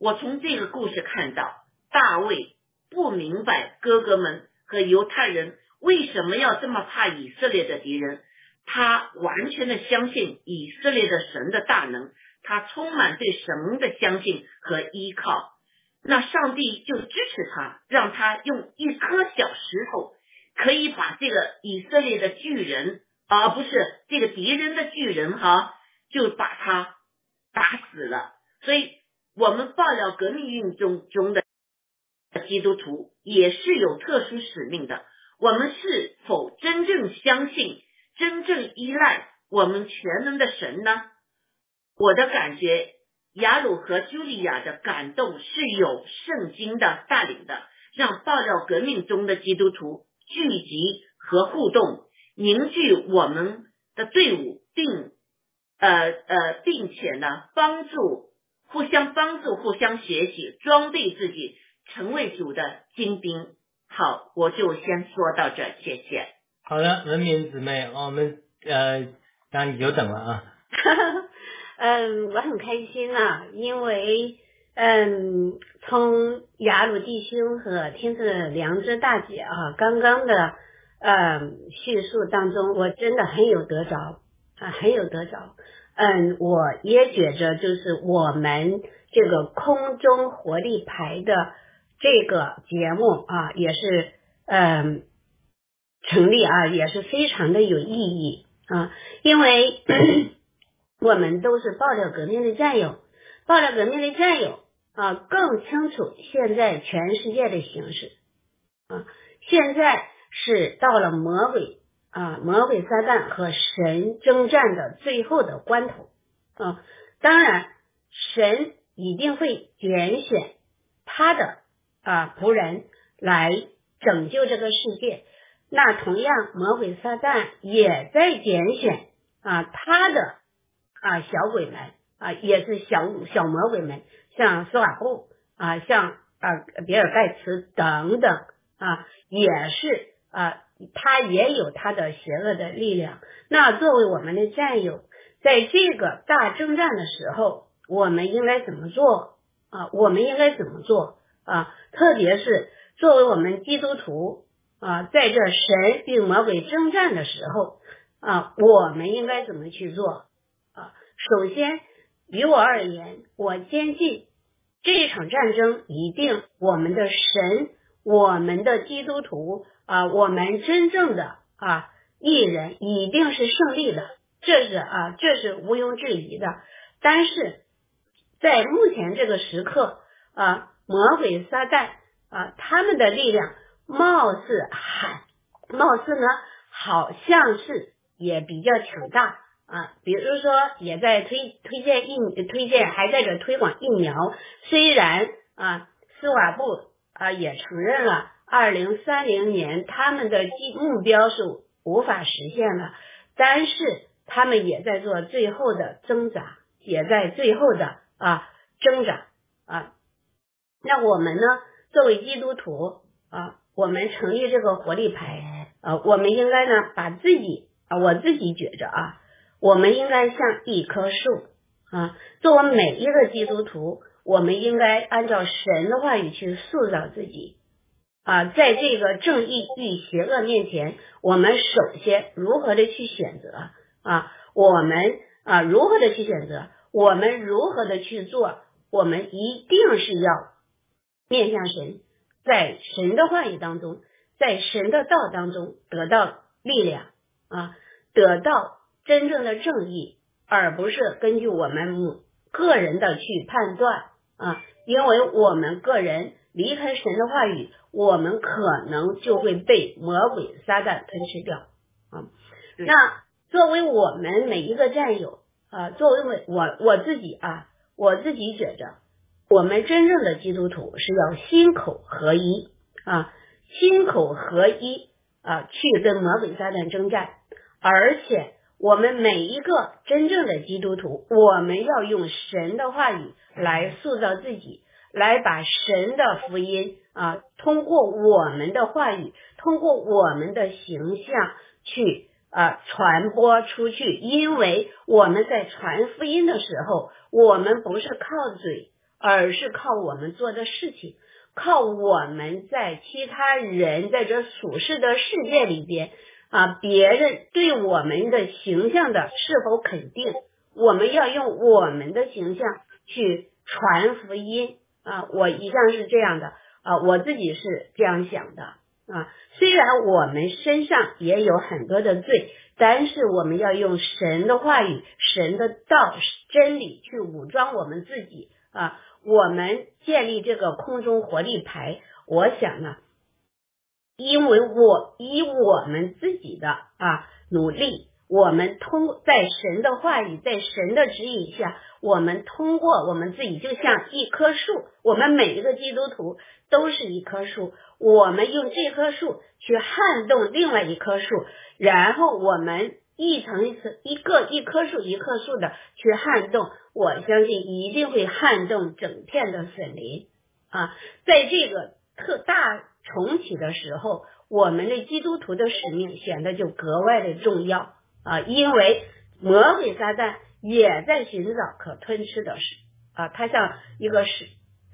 我从这个故事看到，大卫不明白哥哥们和犹太人为什么要这么怕以色列的敌人，他完全的相信以色列的神的大能，他充满对神的相信和依靠。那上帝就支持他，让他用一颗小石头可以把这个以色列的巨人，而不是这个敌人的巨人，哈，就把他打死了。所以，我们爆料革命运动中的基督徒也是有特殊使命的。我们是否真正相信、真正依赖我们全能的神呢？我的感觉。雅鲁和茱莉亚的感动是有圣经的带领的，让爆料革命中的基督徒聚集和互动，凝聚我们的队伍，并呃呃，并且呢，帮助互相帮助，互相学习，装备自己，成为主的精兵。好，我就先说到这，谢谢。
好的，文明姊妹，我们呃让你久等了啊。
嗯，我很开心呐，因为嗯，从雅鲁弟兄和天赐良知大姐啊刚刚的嗯叙述当中，我真的很有得着啊，很有得着。嗯，我也觉着就是我们这个空中活力牌的这个节目啊，也是嗯成立啊，也是非常的有意义啊，因为。我们都是爆料革命的战友，爆料革命的战友啊更清楚现在全世界的形势啊，现在是到了魔鬼啊魔鬼撒旦和神征战的最后的关头啊，当然神一定会拣选他的啊仆人来拯救这个世界，那同样魔鬼撒旦也在拣选啊他的啊小鬼们啊也是小小魔鬼们。像斯瓦布啊，像啊比尔盖茨等等啊，也是啊，他也有他的邪恶的力量。那作为我们的战友，在这个大征战的时候，我们应该怎么做啊？我们应该怎么做啊？特别是作为我们基督徒啊，在这神与魔鬼征战的时候啊，我们应该怎么去做啊？首先，于我而言，我坚信。这一场战争一定，我们的神，我们的基督徒啊，我们真正的啊艺人一定是胜利的，这是啊，这是毋庸置疑的。但是在目前这个时刻啊，魔鬼撒旦啊，他们的力量貌似还，貌似呢，好像是也比较强大。啊，比如说也在推推荐疫推荐还在这推广疫苗，虽然啊斯瓦布啊也承认了二零三零年他们的目标是无法实现了，但是他们也在做最后的挣扎，也在最后的啊挣扎啊。那我们呢，作为基督徒啊，我们成立这个活力牌啊，我们应该呢把自己啊，我自己觉着啊。我们应该像一棵树啊，作为每一个基督徒，我们应该按照神的话语去塑造自己啊。在这个正义与邪恶面前，我们首先如何的去选择啊？我们啊如何的去选择？我们如何的去做？我们一定是要面向神，在神的话语当中，在神的道当中得到力量啊，得到。真正的正义，而不是根据我们个人的去判断啊，因为我们个人离开神的话语，我们可能就会被魔鬼撒旦吞噬掉啊。那作为我们每一个战友啊，作为我我我自己啊，我自己觉着，我们真正的基督徒是要心口合一啊，心口合一啊，去跟魔鬼撒旦征战，而且。我们每一个真正的基督徒，我们要用神的话语来塑造自己，来把神的福音啊，通过我们的话语，通过我们的形象去啊传播出去。因为我们在传福音的时候，我们不是靠嘴，而是靠我们做的事情，靠我们在其他人在这俗世的世界里边。啊，别人对我们的形象的是否肯定？我们要用我们的形象去传福音啊！我一向是这样的啊，我自己是这样想的啊。虽然我们身上也有很多的罪，但是我们要用神的话语、神的道、真理去武装我们自己啊。我们建立这个空中活力牌，我想呢。因为我以我们自己的啊努力，我们通在神的话语，在神的指引下，我们通过我们自己就像一棵树，我们每一个基督徒都是一棵树，我们用这棵树去撼动另外一棵树，然后我们一层一层，一个一棵树一棵树的去撼动，我相信一定会撼动整片的森林啊，在这个特大。重启的时候，我们的基督徒的使命显得就格外的重要啊！因为魔鬼撒旦也在寻找可吞吃的狮啊，他像一个狮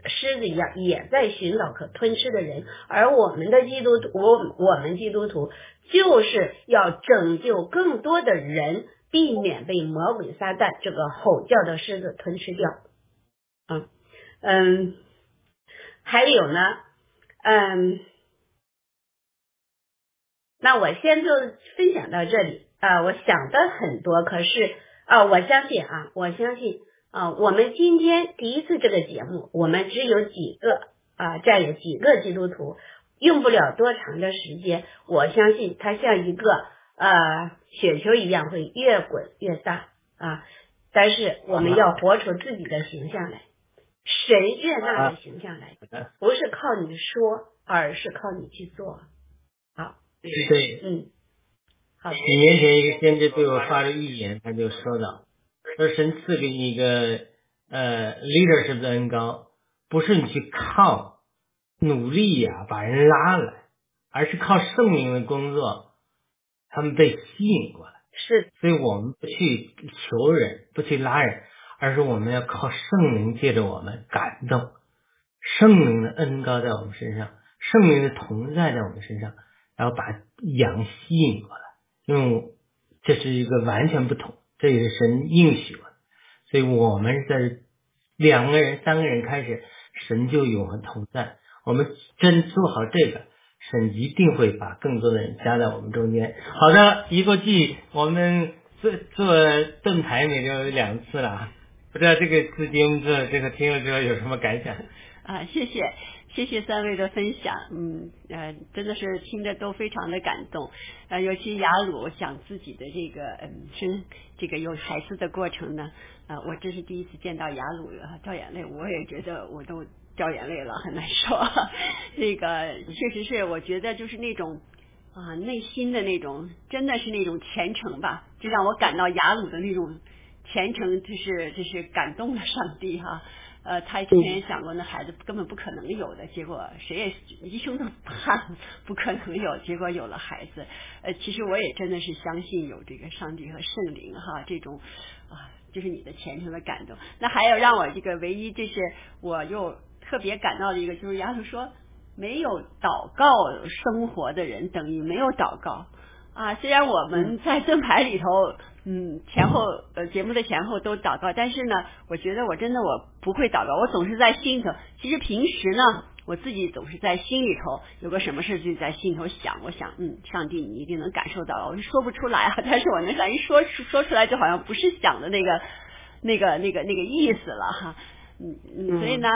狮子一样，也在寻找可吞吃的人。而我们的基督徒，我我们基督徒就是要拯救更多的人，避免被魔鬼撒旦这个吼叫的狮子吞吃掉。嗯嗯，还有呢。嗯，那我先就分享到这里啊。我想的很多，可是啊，我相信啊，我相信啊，我们今天第一次这个节目，我们只有几个啊，这样有几个基督徒，用不了多长的时间，我相信它像一个呃雪球一样会越滚越大啊。但是我们要活出自己的形象来，神悦纳的形象来，不是靠你说，而是靠你去做。好，
对，
嗯，好。几
年前一个先知对我发了预言，他就说到，说神赐给你一个呃 leadership 的恩高，不是你去靠努力呀把人拉来，而是靠圣灵的工作，他们被吸引过来。
是，
所以我们不去求人，不去拉人，而是我们要靠圣灵借着我们感动，圣灵的恩高在我们身上，圣灵的同在在我们身上，然后把羊吸引过来，因为这是一个完全不同，这也是神应许的，所以我们在两个人、三个人开始，神就永恒同在，我们真做好这个。神一定会把更多的人加在我们中间。好的，一个季我们做做盾牌也就两次了，不知道这个资金这这个听了之后有什么感想？
啊，谢谢谢谢三位的分享，嗯呃，真的是听着都非常的感动。呃，尤其雅鲁讲自己的这个嗯生这个有孩子的过程呢，啊，我这是第一次见到雅鲁掉眼泪，我也觉得我都。掉眼泪了，很难受。那个确实是，我觉得就是那种啊内心的那种，真的是那种虔诚吧，就让我感到雅鲁的那种虔诚，就是就是感动了上帝哈。呃，他之前想过那孩子根本不可能有的，结果谁也一生都盼不可能有，结果有了孩子。呃，其实我也真的是相信有这个上帝和圣灵哈，这种啊就是你的虔诚的感动。那还有让我这个唯一就是我又。特别感到的一个就是丫头说，没有祷告生活的人等于没有祷告啊。虽然我们在盾牌里头，嗯，前后呃节目的前后都祷告，但是呢，我觉得我真的我不会祷告，我总是在心里头。其实平时呢，我自己总是在心里头有个什么事就在心里头想，我想，嗯，上帝你一定能感受到，我是说不出来啊，但是我能感一说说出来，就好像不是想的那个那个那个那个意思了哈，嗯嗯，所以呢。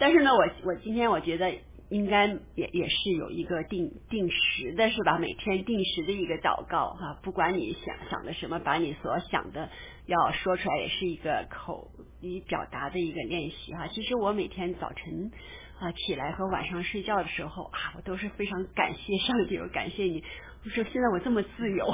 但是呢，我我今天我觉得应该也也是有一个定定时的是吧？每天定时的一个祷告哈，不管你想想的什么，把你所想的要说出来，也是一个口语表达的一个练习哈。其实我每天早晨啊起来和晚上睡觉的时候啊，我都是非常感谢上帝，我感谢你。我说现在我这么自由，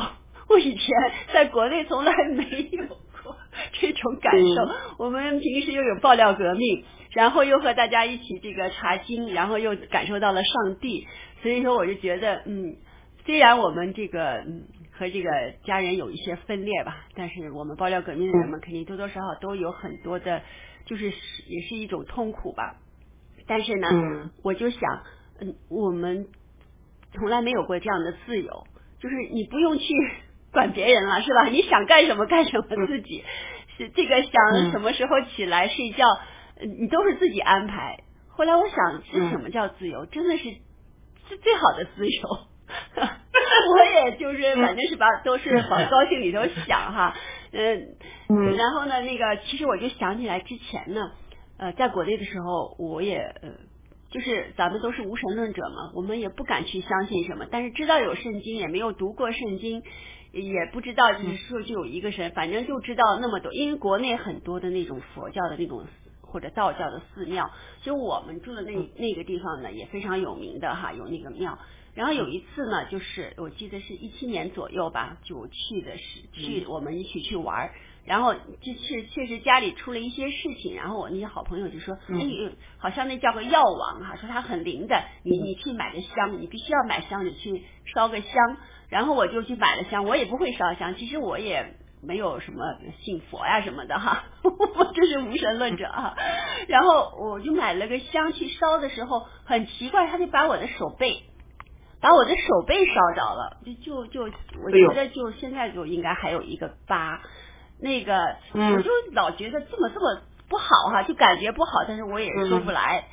我以前在国内从来没有过 这种感受。我们平时又有爆料革命。然后又和大家一起这个查经，然后又感受到了上帝，所以说我就觉得，嗯，虽然我们这个嗯和这个家人有一些分裂吧，但是我们爆料革命的人们肯定多多少少都有很多的，就是也是一种痛苦吧。但是呢，我就想，嗯，我们从来没有过这样的自由，就是你不用去 管别人了，是吧？你想干什么干什么，自己是这个想什么时候起来睡觉。你都是自己安排。后来我想，是什么叫自由？真的是是最好的自由。我也就是反正是把都是往高兴里头想哈，嗯，然后呢，那个其实我就想起来之前呢，呃，在国内的时候，我也呃，就是咱们都是无神论者嘛，我们也不敢去相信什么，但是知道有圣经，也没有读过圣经，也不知道就是说就有一个神，反正就知道那么多，因为国内很多的那种佛教的那种。或者道教的寺庙，就我们住的那那个地方呢，也非常有名的哈，有那个庙。然后有一次呢，就是我记得是一七年左右吧，就去的是去我们一起去玩儿。然后就是确实家里出了一些事情，然后我那些好朋友就说，哎，好像那叫个药王哈，说他很灵的，你你去买个香，你必须要买香，你去烧个香。然后我就去买了香，我也不会烧香，其实我也。没有什么信佛呀什么的哈，我这是无神论者啊。然后我就买了个香去烧的时候，很奇怪，他就把我的手背，把我的手背烧着了，就就就我觉得就现在就应该还有一个疤，那个我就老觉得这么这么不好哈，就感觉不好，但是我也说不来。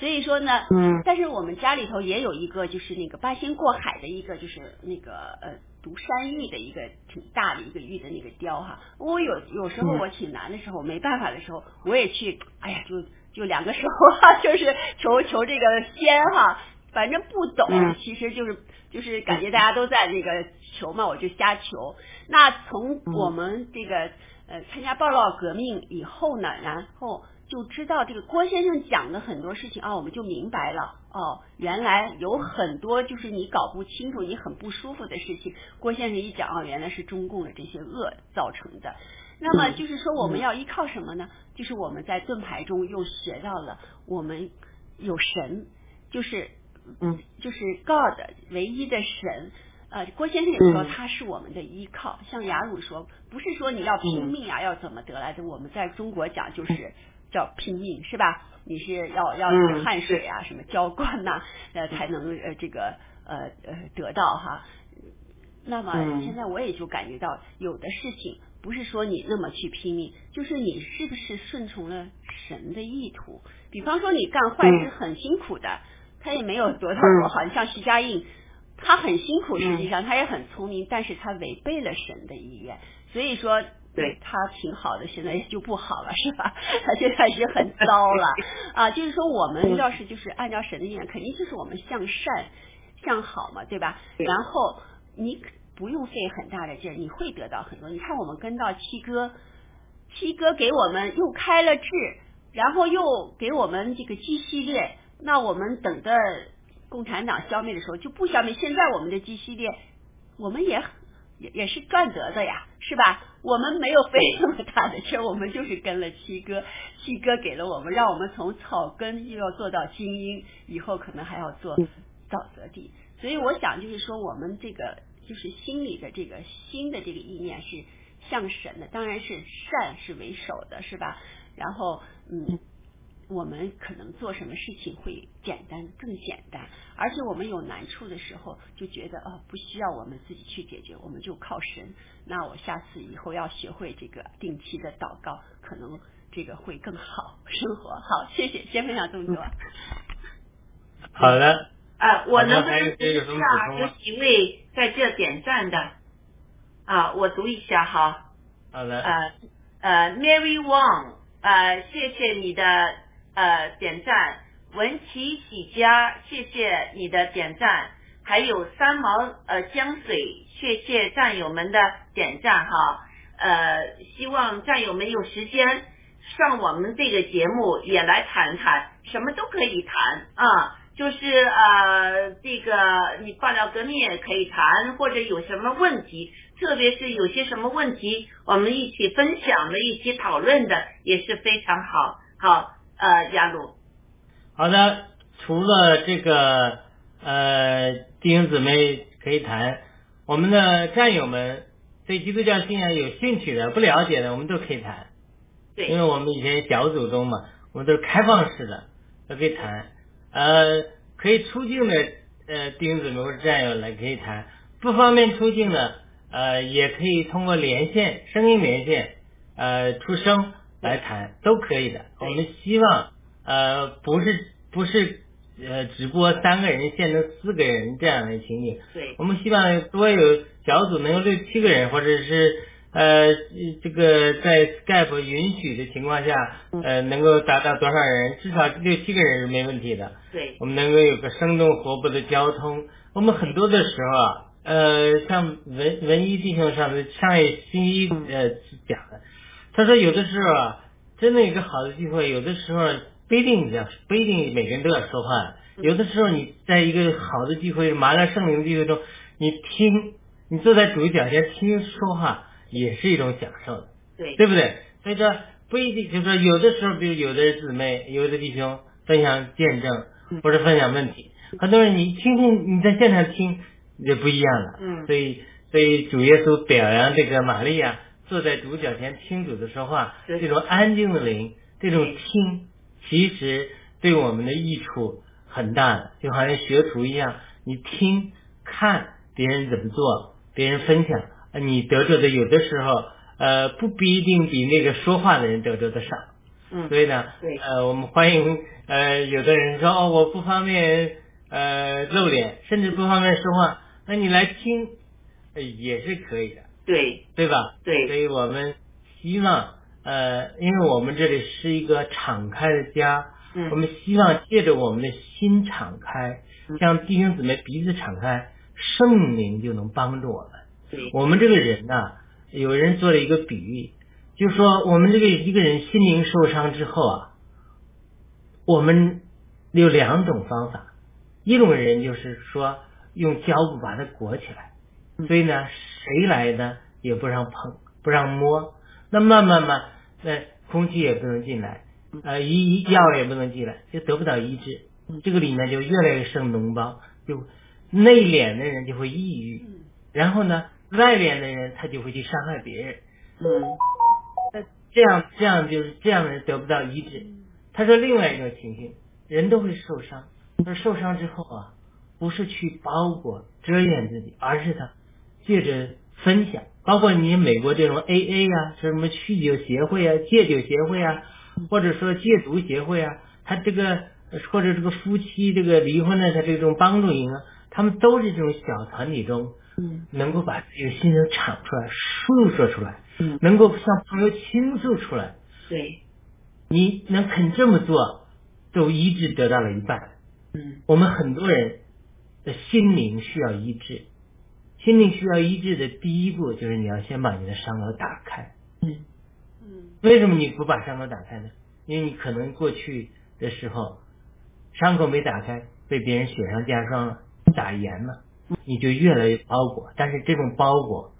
所以说呢，
嗯，
但是我们家里头也有一个就是那个八仙过海的一个就是那个呃独山玉的一个挺大的一个玉的那个雕哈。我有有时候我挺难的时候没办法的时候，我也去，哎呀，就就两个手哈，就是求求这个仙哈。反正不懂，其实就是就是感觉大家都在那个求嘛，我就瞎求。那从我们这个呃参加报道革命以后呢，然后就知道这个郭先生讲的很多事情啊，我们就明白了哦，原来有很多就是你搞不清楚、你很不舒服的事情，郭先生一讲啊，原来是中共的这些恶造成的。那么就是说，我们要依靠什么呢？就是我们在盾牌中又学到了，我们有神，就是。
嗯，
就是 God 唯一的神，呃，郭先生也说他是我们的依靠。像雅鲁说，不是说你要拼命啊，要怎么得来的？我们在中国讲就是叫拼命，是吧？你是要要汗水啊，什么浇灌呐，呃，才能呃这个呃呃得到哈。那么现在我也就感觉到，有的事情不是说你那么去拼命，就是你是不是顺从了神的意图？比方说你干坏事很辛苦的。他也没有得到多好，你像徐家印，他很辛苦，实际上他也很聪明，但是他违背了神的意愿，所以说
对
他挺好的，现在就不好了，是吧？他现在是很糟了 啊！就是说，我们要是就是按照神的意愿，肯定就是我们向善向好嘛，对吧？然后你不用费很大的劲儿，你会得到很多。你看，我们跟到七哥，七哥给我们又开了智，然后又给我们这个 G 系列。那我们等着共产党消灭的时候就不消灭。现在我们的 G 系列，我们也也也是赚得的呀，是吧？我们没有费那么大的事，我们就是跟了七哥，七哥给了我们，让我们从草根又要做到精英，以后可能还要做沼泽地。所以我想就是说，我们这个就是心里的这个心的这个意念是向神的，当然是善是为首的，是吧？然后嗯。我们可能做什么事情会简单更简单，而且我们有难处的时候就觉得哦，不需要我们自己去解决，我们就靠神。那我下次以后要学会这个定期的祷告，可能这个会更好生活。好，谢谢，先分享这么多。
好的。
啊，我能不能读一下有几位在这点赞的？啊，我读一下哈。
好的。
呃呃，Mary Wang，呃，谢谢你的。呃，点赞文琪喜家，谢谢你的点赞，还有三毛呃江水，谢谢战友们的点赞哈。呃，希望战友们有时间上我们这个节目也来谈谈，什么都可以谈啊，就是呃这个你爆料革命也可以谈，或者有什么问题，特别是有些什么问题，我们一起分享的，一起讨论的也是非常好，好。呃，亚鲁，
好的，除了这个呃弟兄姊妹可以谈，我们的战友们对基督教信仰有兴趣的、不了解的，我们都可以谈。
对，
因为我们以前小组中嘛，我们都是开放式的，都可以谈。呃，可以出镜的呃弟兄姊妹或者战友来可以谈，不方便出镜的呃也可以通过连线声音连线呃出声。来谈都可以的，我们希望呃不是不是呃直播三个人变成四个人这样的情景，
对，
我们希望多有小组能有六七个人，或者是呃这个在 Skype 允许的情况下，呃能够达到多少人，至少六七个人是没问题的，
对，
我们能够有个生动活泼的交通，我们很多的时候啊，呃像文文一弟兄上次上一星期呃讲的。他说：“有的时候啊，真的一个好的机会，有的时候不一定要，不一定每个人都要说话。有的时候你在一个好的机会、麻了圣灵的机会中，你听，你坐在主脚下听说话，也是一种享受的，
对
对不对？所以说不一定，就是说有的时候，比如有的姊妹、有的弟兄分享见证或者分享问题，很多人你听听你在现场听就不一样了。
嗯，
所以所以主耶稣表扬这个玛利亚。”坐在主角前听主的说话，这种安静的灵，这种听，其实对我们的益处很大的，就好像学徒一样，你听看别人怎么做，别人分享，你得着的有的时候，呃，不必一定比那个说话的人得着的少。
嗯
所以呢，
对。
呃，我们欢迎呃有的人说哦我不方便呃露脸，甚至不方便说话，那你来听、呃也是可以的，
对。
对吧？
对。
所以我们希望呃，因为我们这里是一个敞开的家，
嗯。
我们希望借着我们的心敞开
嗯，
像弟兄姊妹彼此敞开，圣灵就能帮助我们。
对。
我们这个人呐、有人做了一个比喻，就说我们这个一个人心灵受伤之后啊，我们有两种方法，一种人就是说用胶布把它裹起来，
嗯
所以呢，谁来呢也不让碰，不让摸，那慢慢慢，那空气也不能进来，呃，医药也不能进来，就得不到医治，这个里面就越来越生脓包，就内敛的人就会抑郁，然后呢，外敛的人他就会去伤害别人，
嗯。
那这样这样就是这样的人得不到医治。他说另外一种情形，人都会受伤，而受伤之后啊，不是去包裹遮掩自己，而是他借着分享，包括你美国这种 AA 啊，什么酗酒协会啊、戒酒协会啊，或者说戒毒协会啊，他这个呃或者这个夫妻这个离婚的他这种帮助营啊，他们都是这种小团体中
嗯。
能够把自己的心声敞出来、诉说出来，
嗯。
能够向朋友倾诉出来。
对。
你能肯这么做，都一致得到了一半。
嗯。
我们很多人的心灵需要医治，心灵需要医治的第一步就是你要先把你的伤口打开。
嗯
嗯
为什么你不把伤口打开呢？因为你可能过去的时候伤口没打开，被别人雪上加霜了，打严了，你就越来越包裹。但是这种包裹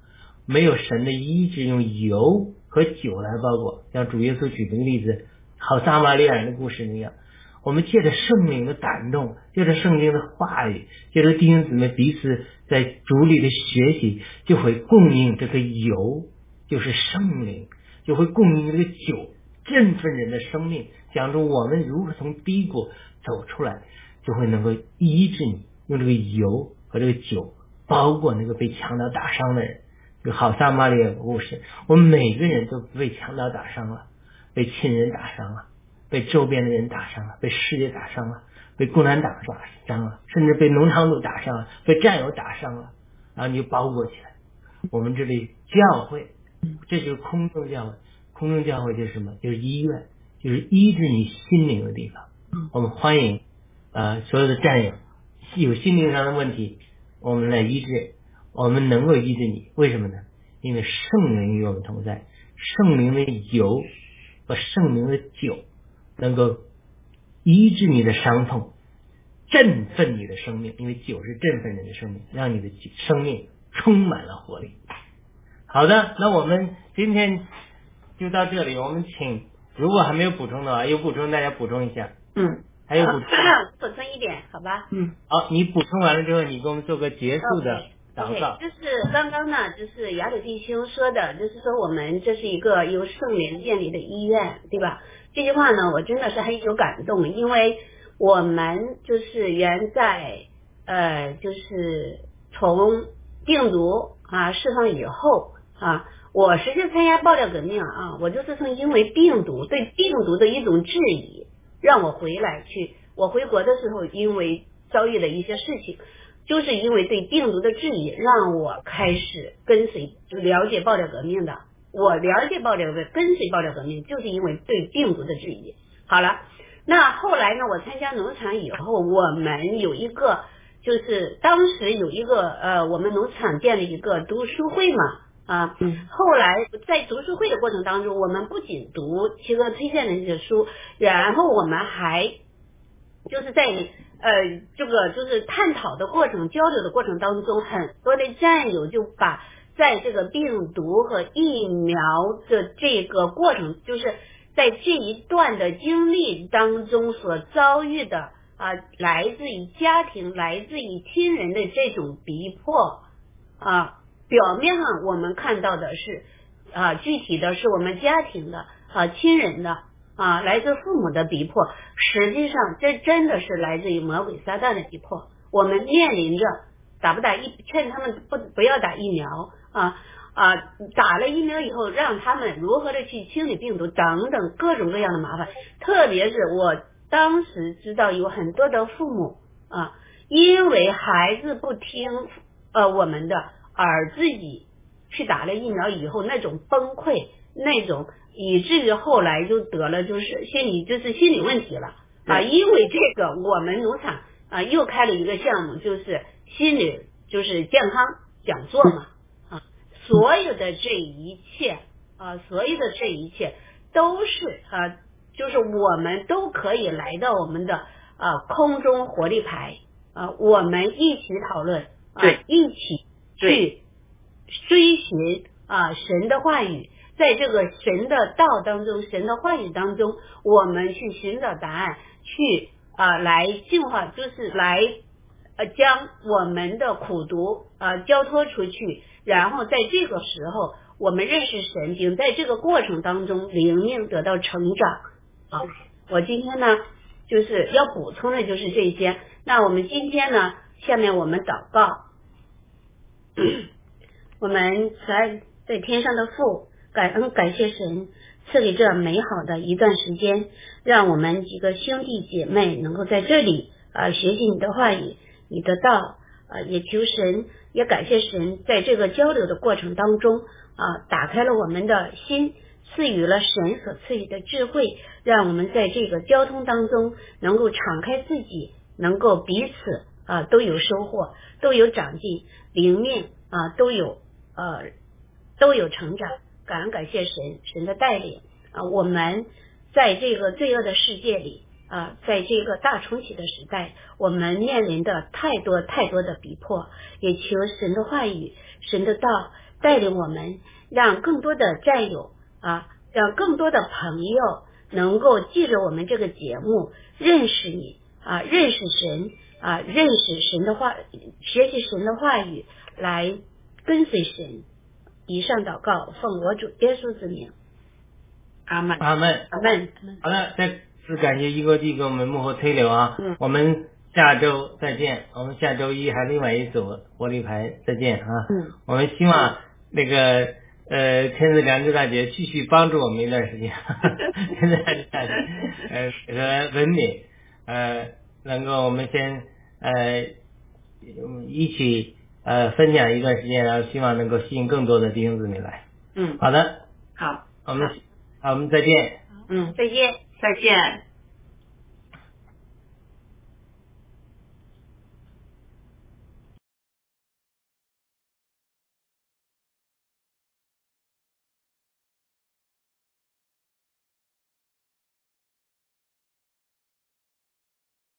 没有神的医治，用油和酒来包裹。像主耶稣举那个例子，好撒玛利亚人的故事那样，我们借着圣灵的感动，借着圣经的话语，借着弟兄姊妹彼此在主里的学习，就会供应这个油，就是圣灵，就会供应这个酒，振奋人的生命，讲出我们如何从低谷走出来，就会能够医治你，用这个油和这个酒包裹那个被强盗打伤的人。就好撒玛利亚故事，我们每个人都被强盗打伤了，被亲人打伤了，被周边的人打伤了，被世界打伤了，被共产党打伤了，甚至被农场主打伤了，被战友打伤了，然后你就包裹起来。我们这里教会，这就是空中教会，空中教会就是什么？就是医院，就是医治你心灵的地方。我们欢迎呃所有的战友有心灵上的问题，我们来医治，我们能够医治你，为什么呢？因为圣灵与我们同在，圣灵的油和圣灵的酒能够医治你的伤痛，振奋你的生命，因为酒是振奋人的生命，让你的生命充满了活力。好的，那我们今天就到这里，我们请如果还没有补充的话，有补充大家补充一下，
嗯
还有补充。
补充一点，好吧？
嗯
好，你补充完了之后，你给我们做个结束的告。
OK，就是刚刚呢，就是雅鲁弟兄说的，就是说我们这是一个由圣灵建立的医院，对吧？这句话呢，我真的是很有感动，因为我们就是原在呃，就是从病毒啊释放以后啊，我实际参加爆料革命啊，我就是从因为病毒对病毒的一种质疑，让我回来去，我回国的时候，因为遭遇了一些事情。就是因为对病毒的质疑，让我开始跟随了解爆料革命的。我了解爆料革跟随爆料革命，就是因为对病毒的质疑。好了，那后来呢？我参加农场以后，我们有一个，就是当时有一个呃，我们农场建了一个读书会嘛啊。
嗯
后来在读书会的过程当中，我们不仅读七哥推荐的这些书，然后我们还就是在呃这个就是探讨的过程、交流的过程当中，很多的战友就把在这个病毒和疫苗的这个过程，就是在这一段的经历当中所遭遇的啊，来自于家庭、来自于亲人的这种逼迫啊，表面上我们看到的是啊，具体的是我们家庭的啊、亲人的啊，来自父母的逼迫，实际上这真的是来自于魔鬼撒旦的逼迫。我们面临着打不打疫，劝他们不不要打疫苗啊，啊，打了疫苗以后，让他们如何的去清理病毒等等各种各样的麻烦。特别是我当时知道有很多的父母啊，因为孩子不听呃我们的，而自己去打了疫苗以后那种崩溃，那种以至于后来就得了就是心理就是心理问题了啊。因为这个，我们农场啊又开了一个项目，就是心理就是健康讲座嘛。所有的这一切啊，所有的这一切都是啊，就是我们都可以来到我们的啊空中活力牌啊，我们一起讨论，
啊，
一起去追寻啊神的话语，在这个神的道当中，神的话语当中，我们去寻找答案，去啊来净化，就是来呃将我们的苦毒啊交托出去。然后在这个时候，我们认识神，经在这个过程当中灵命得到成长啊。我今天呢，就是要补充的就是这些。那我们今天呢，下面我们祷告，我们慈爱在天上的父，感恩感谢神赐给这美好的一段时间，让我们几个兄弟姐妹能够在这里啊学习你的话语，你的道啊，也求神。也感谢神，在这个交流的过程当中啊，打开了我们的心，赐予了神所赐予的智慧，让我们在这个交通当中能够敞开自己，能够彼此啊都有收获，都有长进，灵命啊都有呃都有成长。感恩感谢神，神的带领啊，我们在这个罪恶的世界里。啊，在这个大重启的时代，我们面临的太多太多的逼迫，也求神的话语、神的道带领我们，让更多的战友啊，让更多的朋友能够记着我们这个节目，认识你啊，认识神啊，认识神的话，学习神的话语，来跟随神。以上祷告，奉我主耶稣之名，
阿门，
阿门，
阿门。
好的，再。是感谢一哥弟给我们幕后推流啊，嗯。我们下周再见，我们下周一还另外一组活力牌再见啊，嗯。我们希望那个呃天子良知大姐继续帮助我们一段时间，天子良知大姐呃和文敏呃能够我们先呃一起呃分享一段时间，然后希望能够吸引更多的弟兄姊妹来，
嗯，
好的，
好，
我们好我们再见，
嗯，
再见。
再见。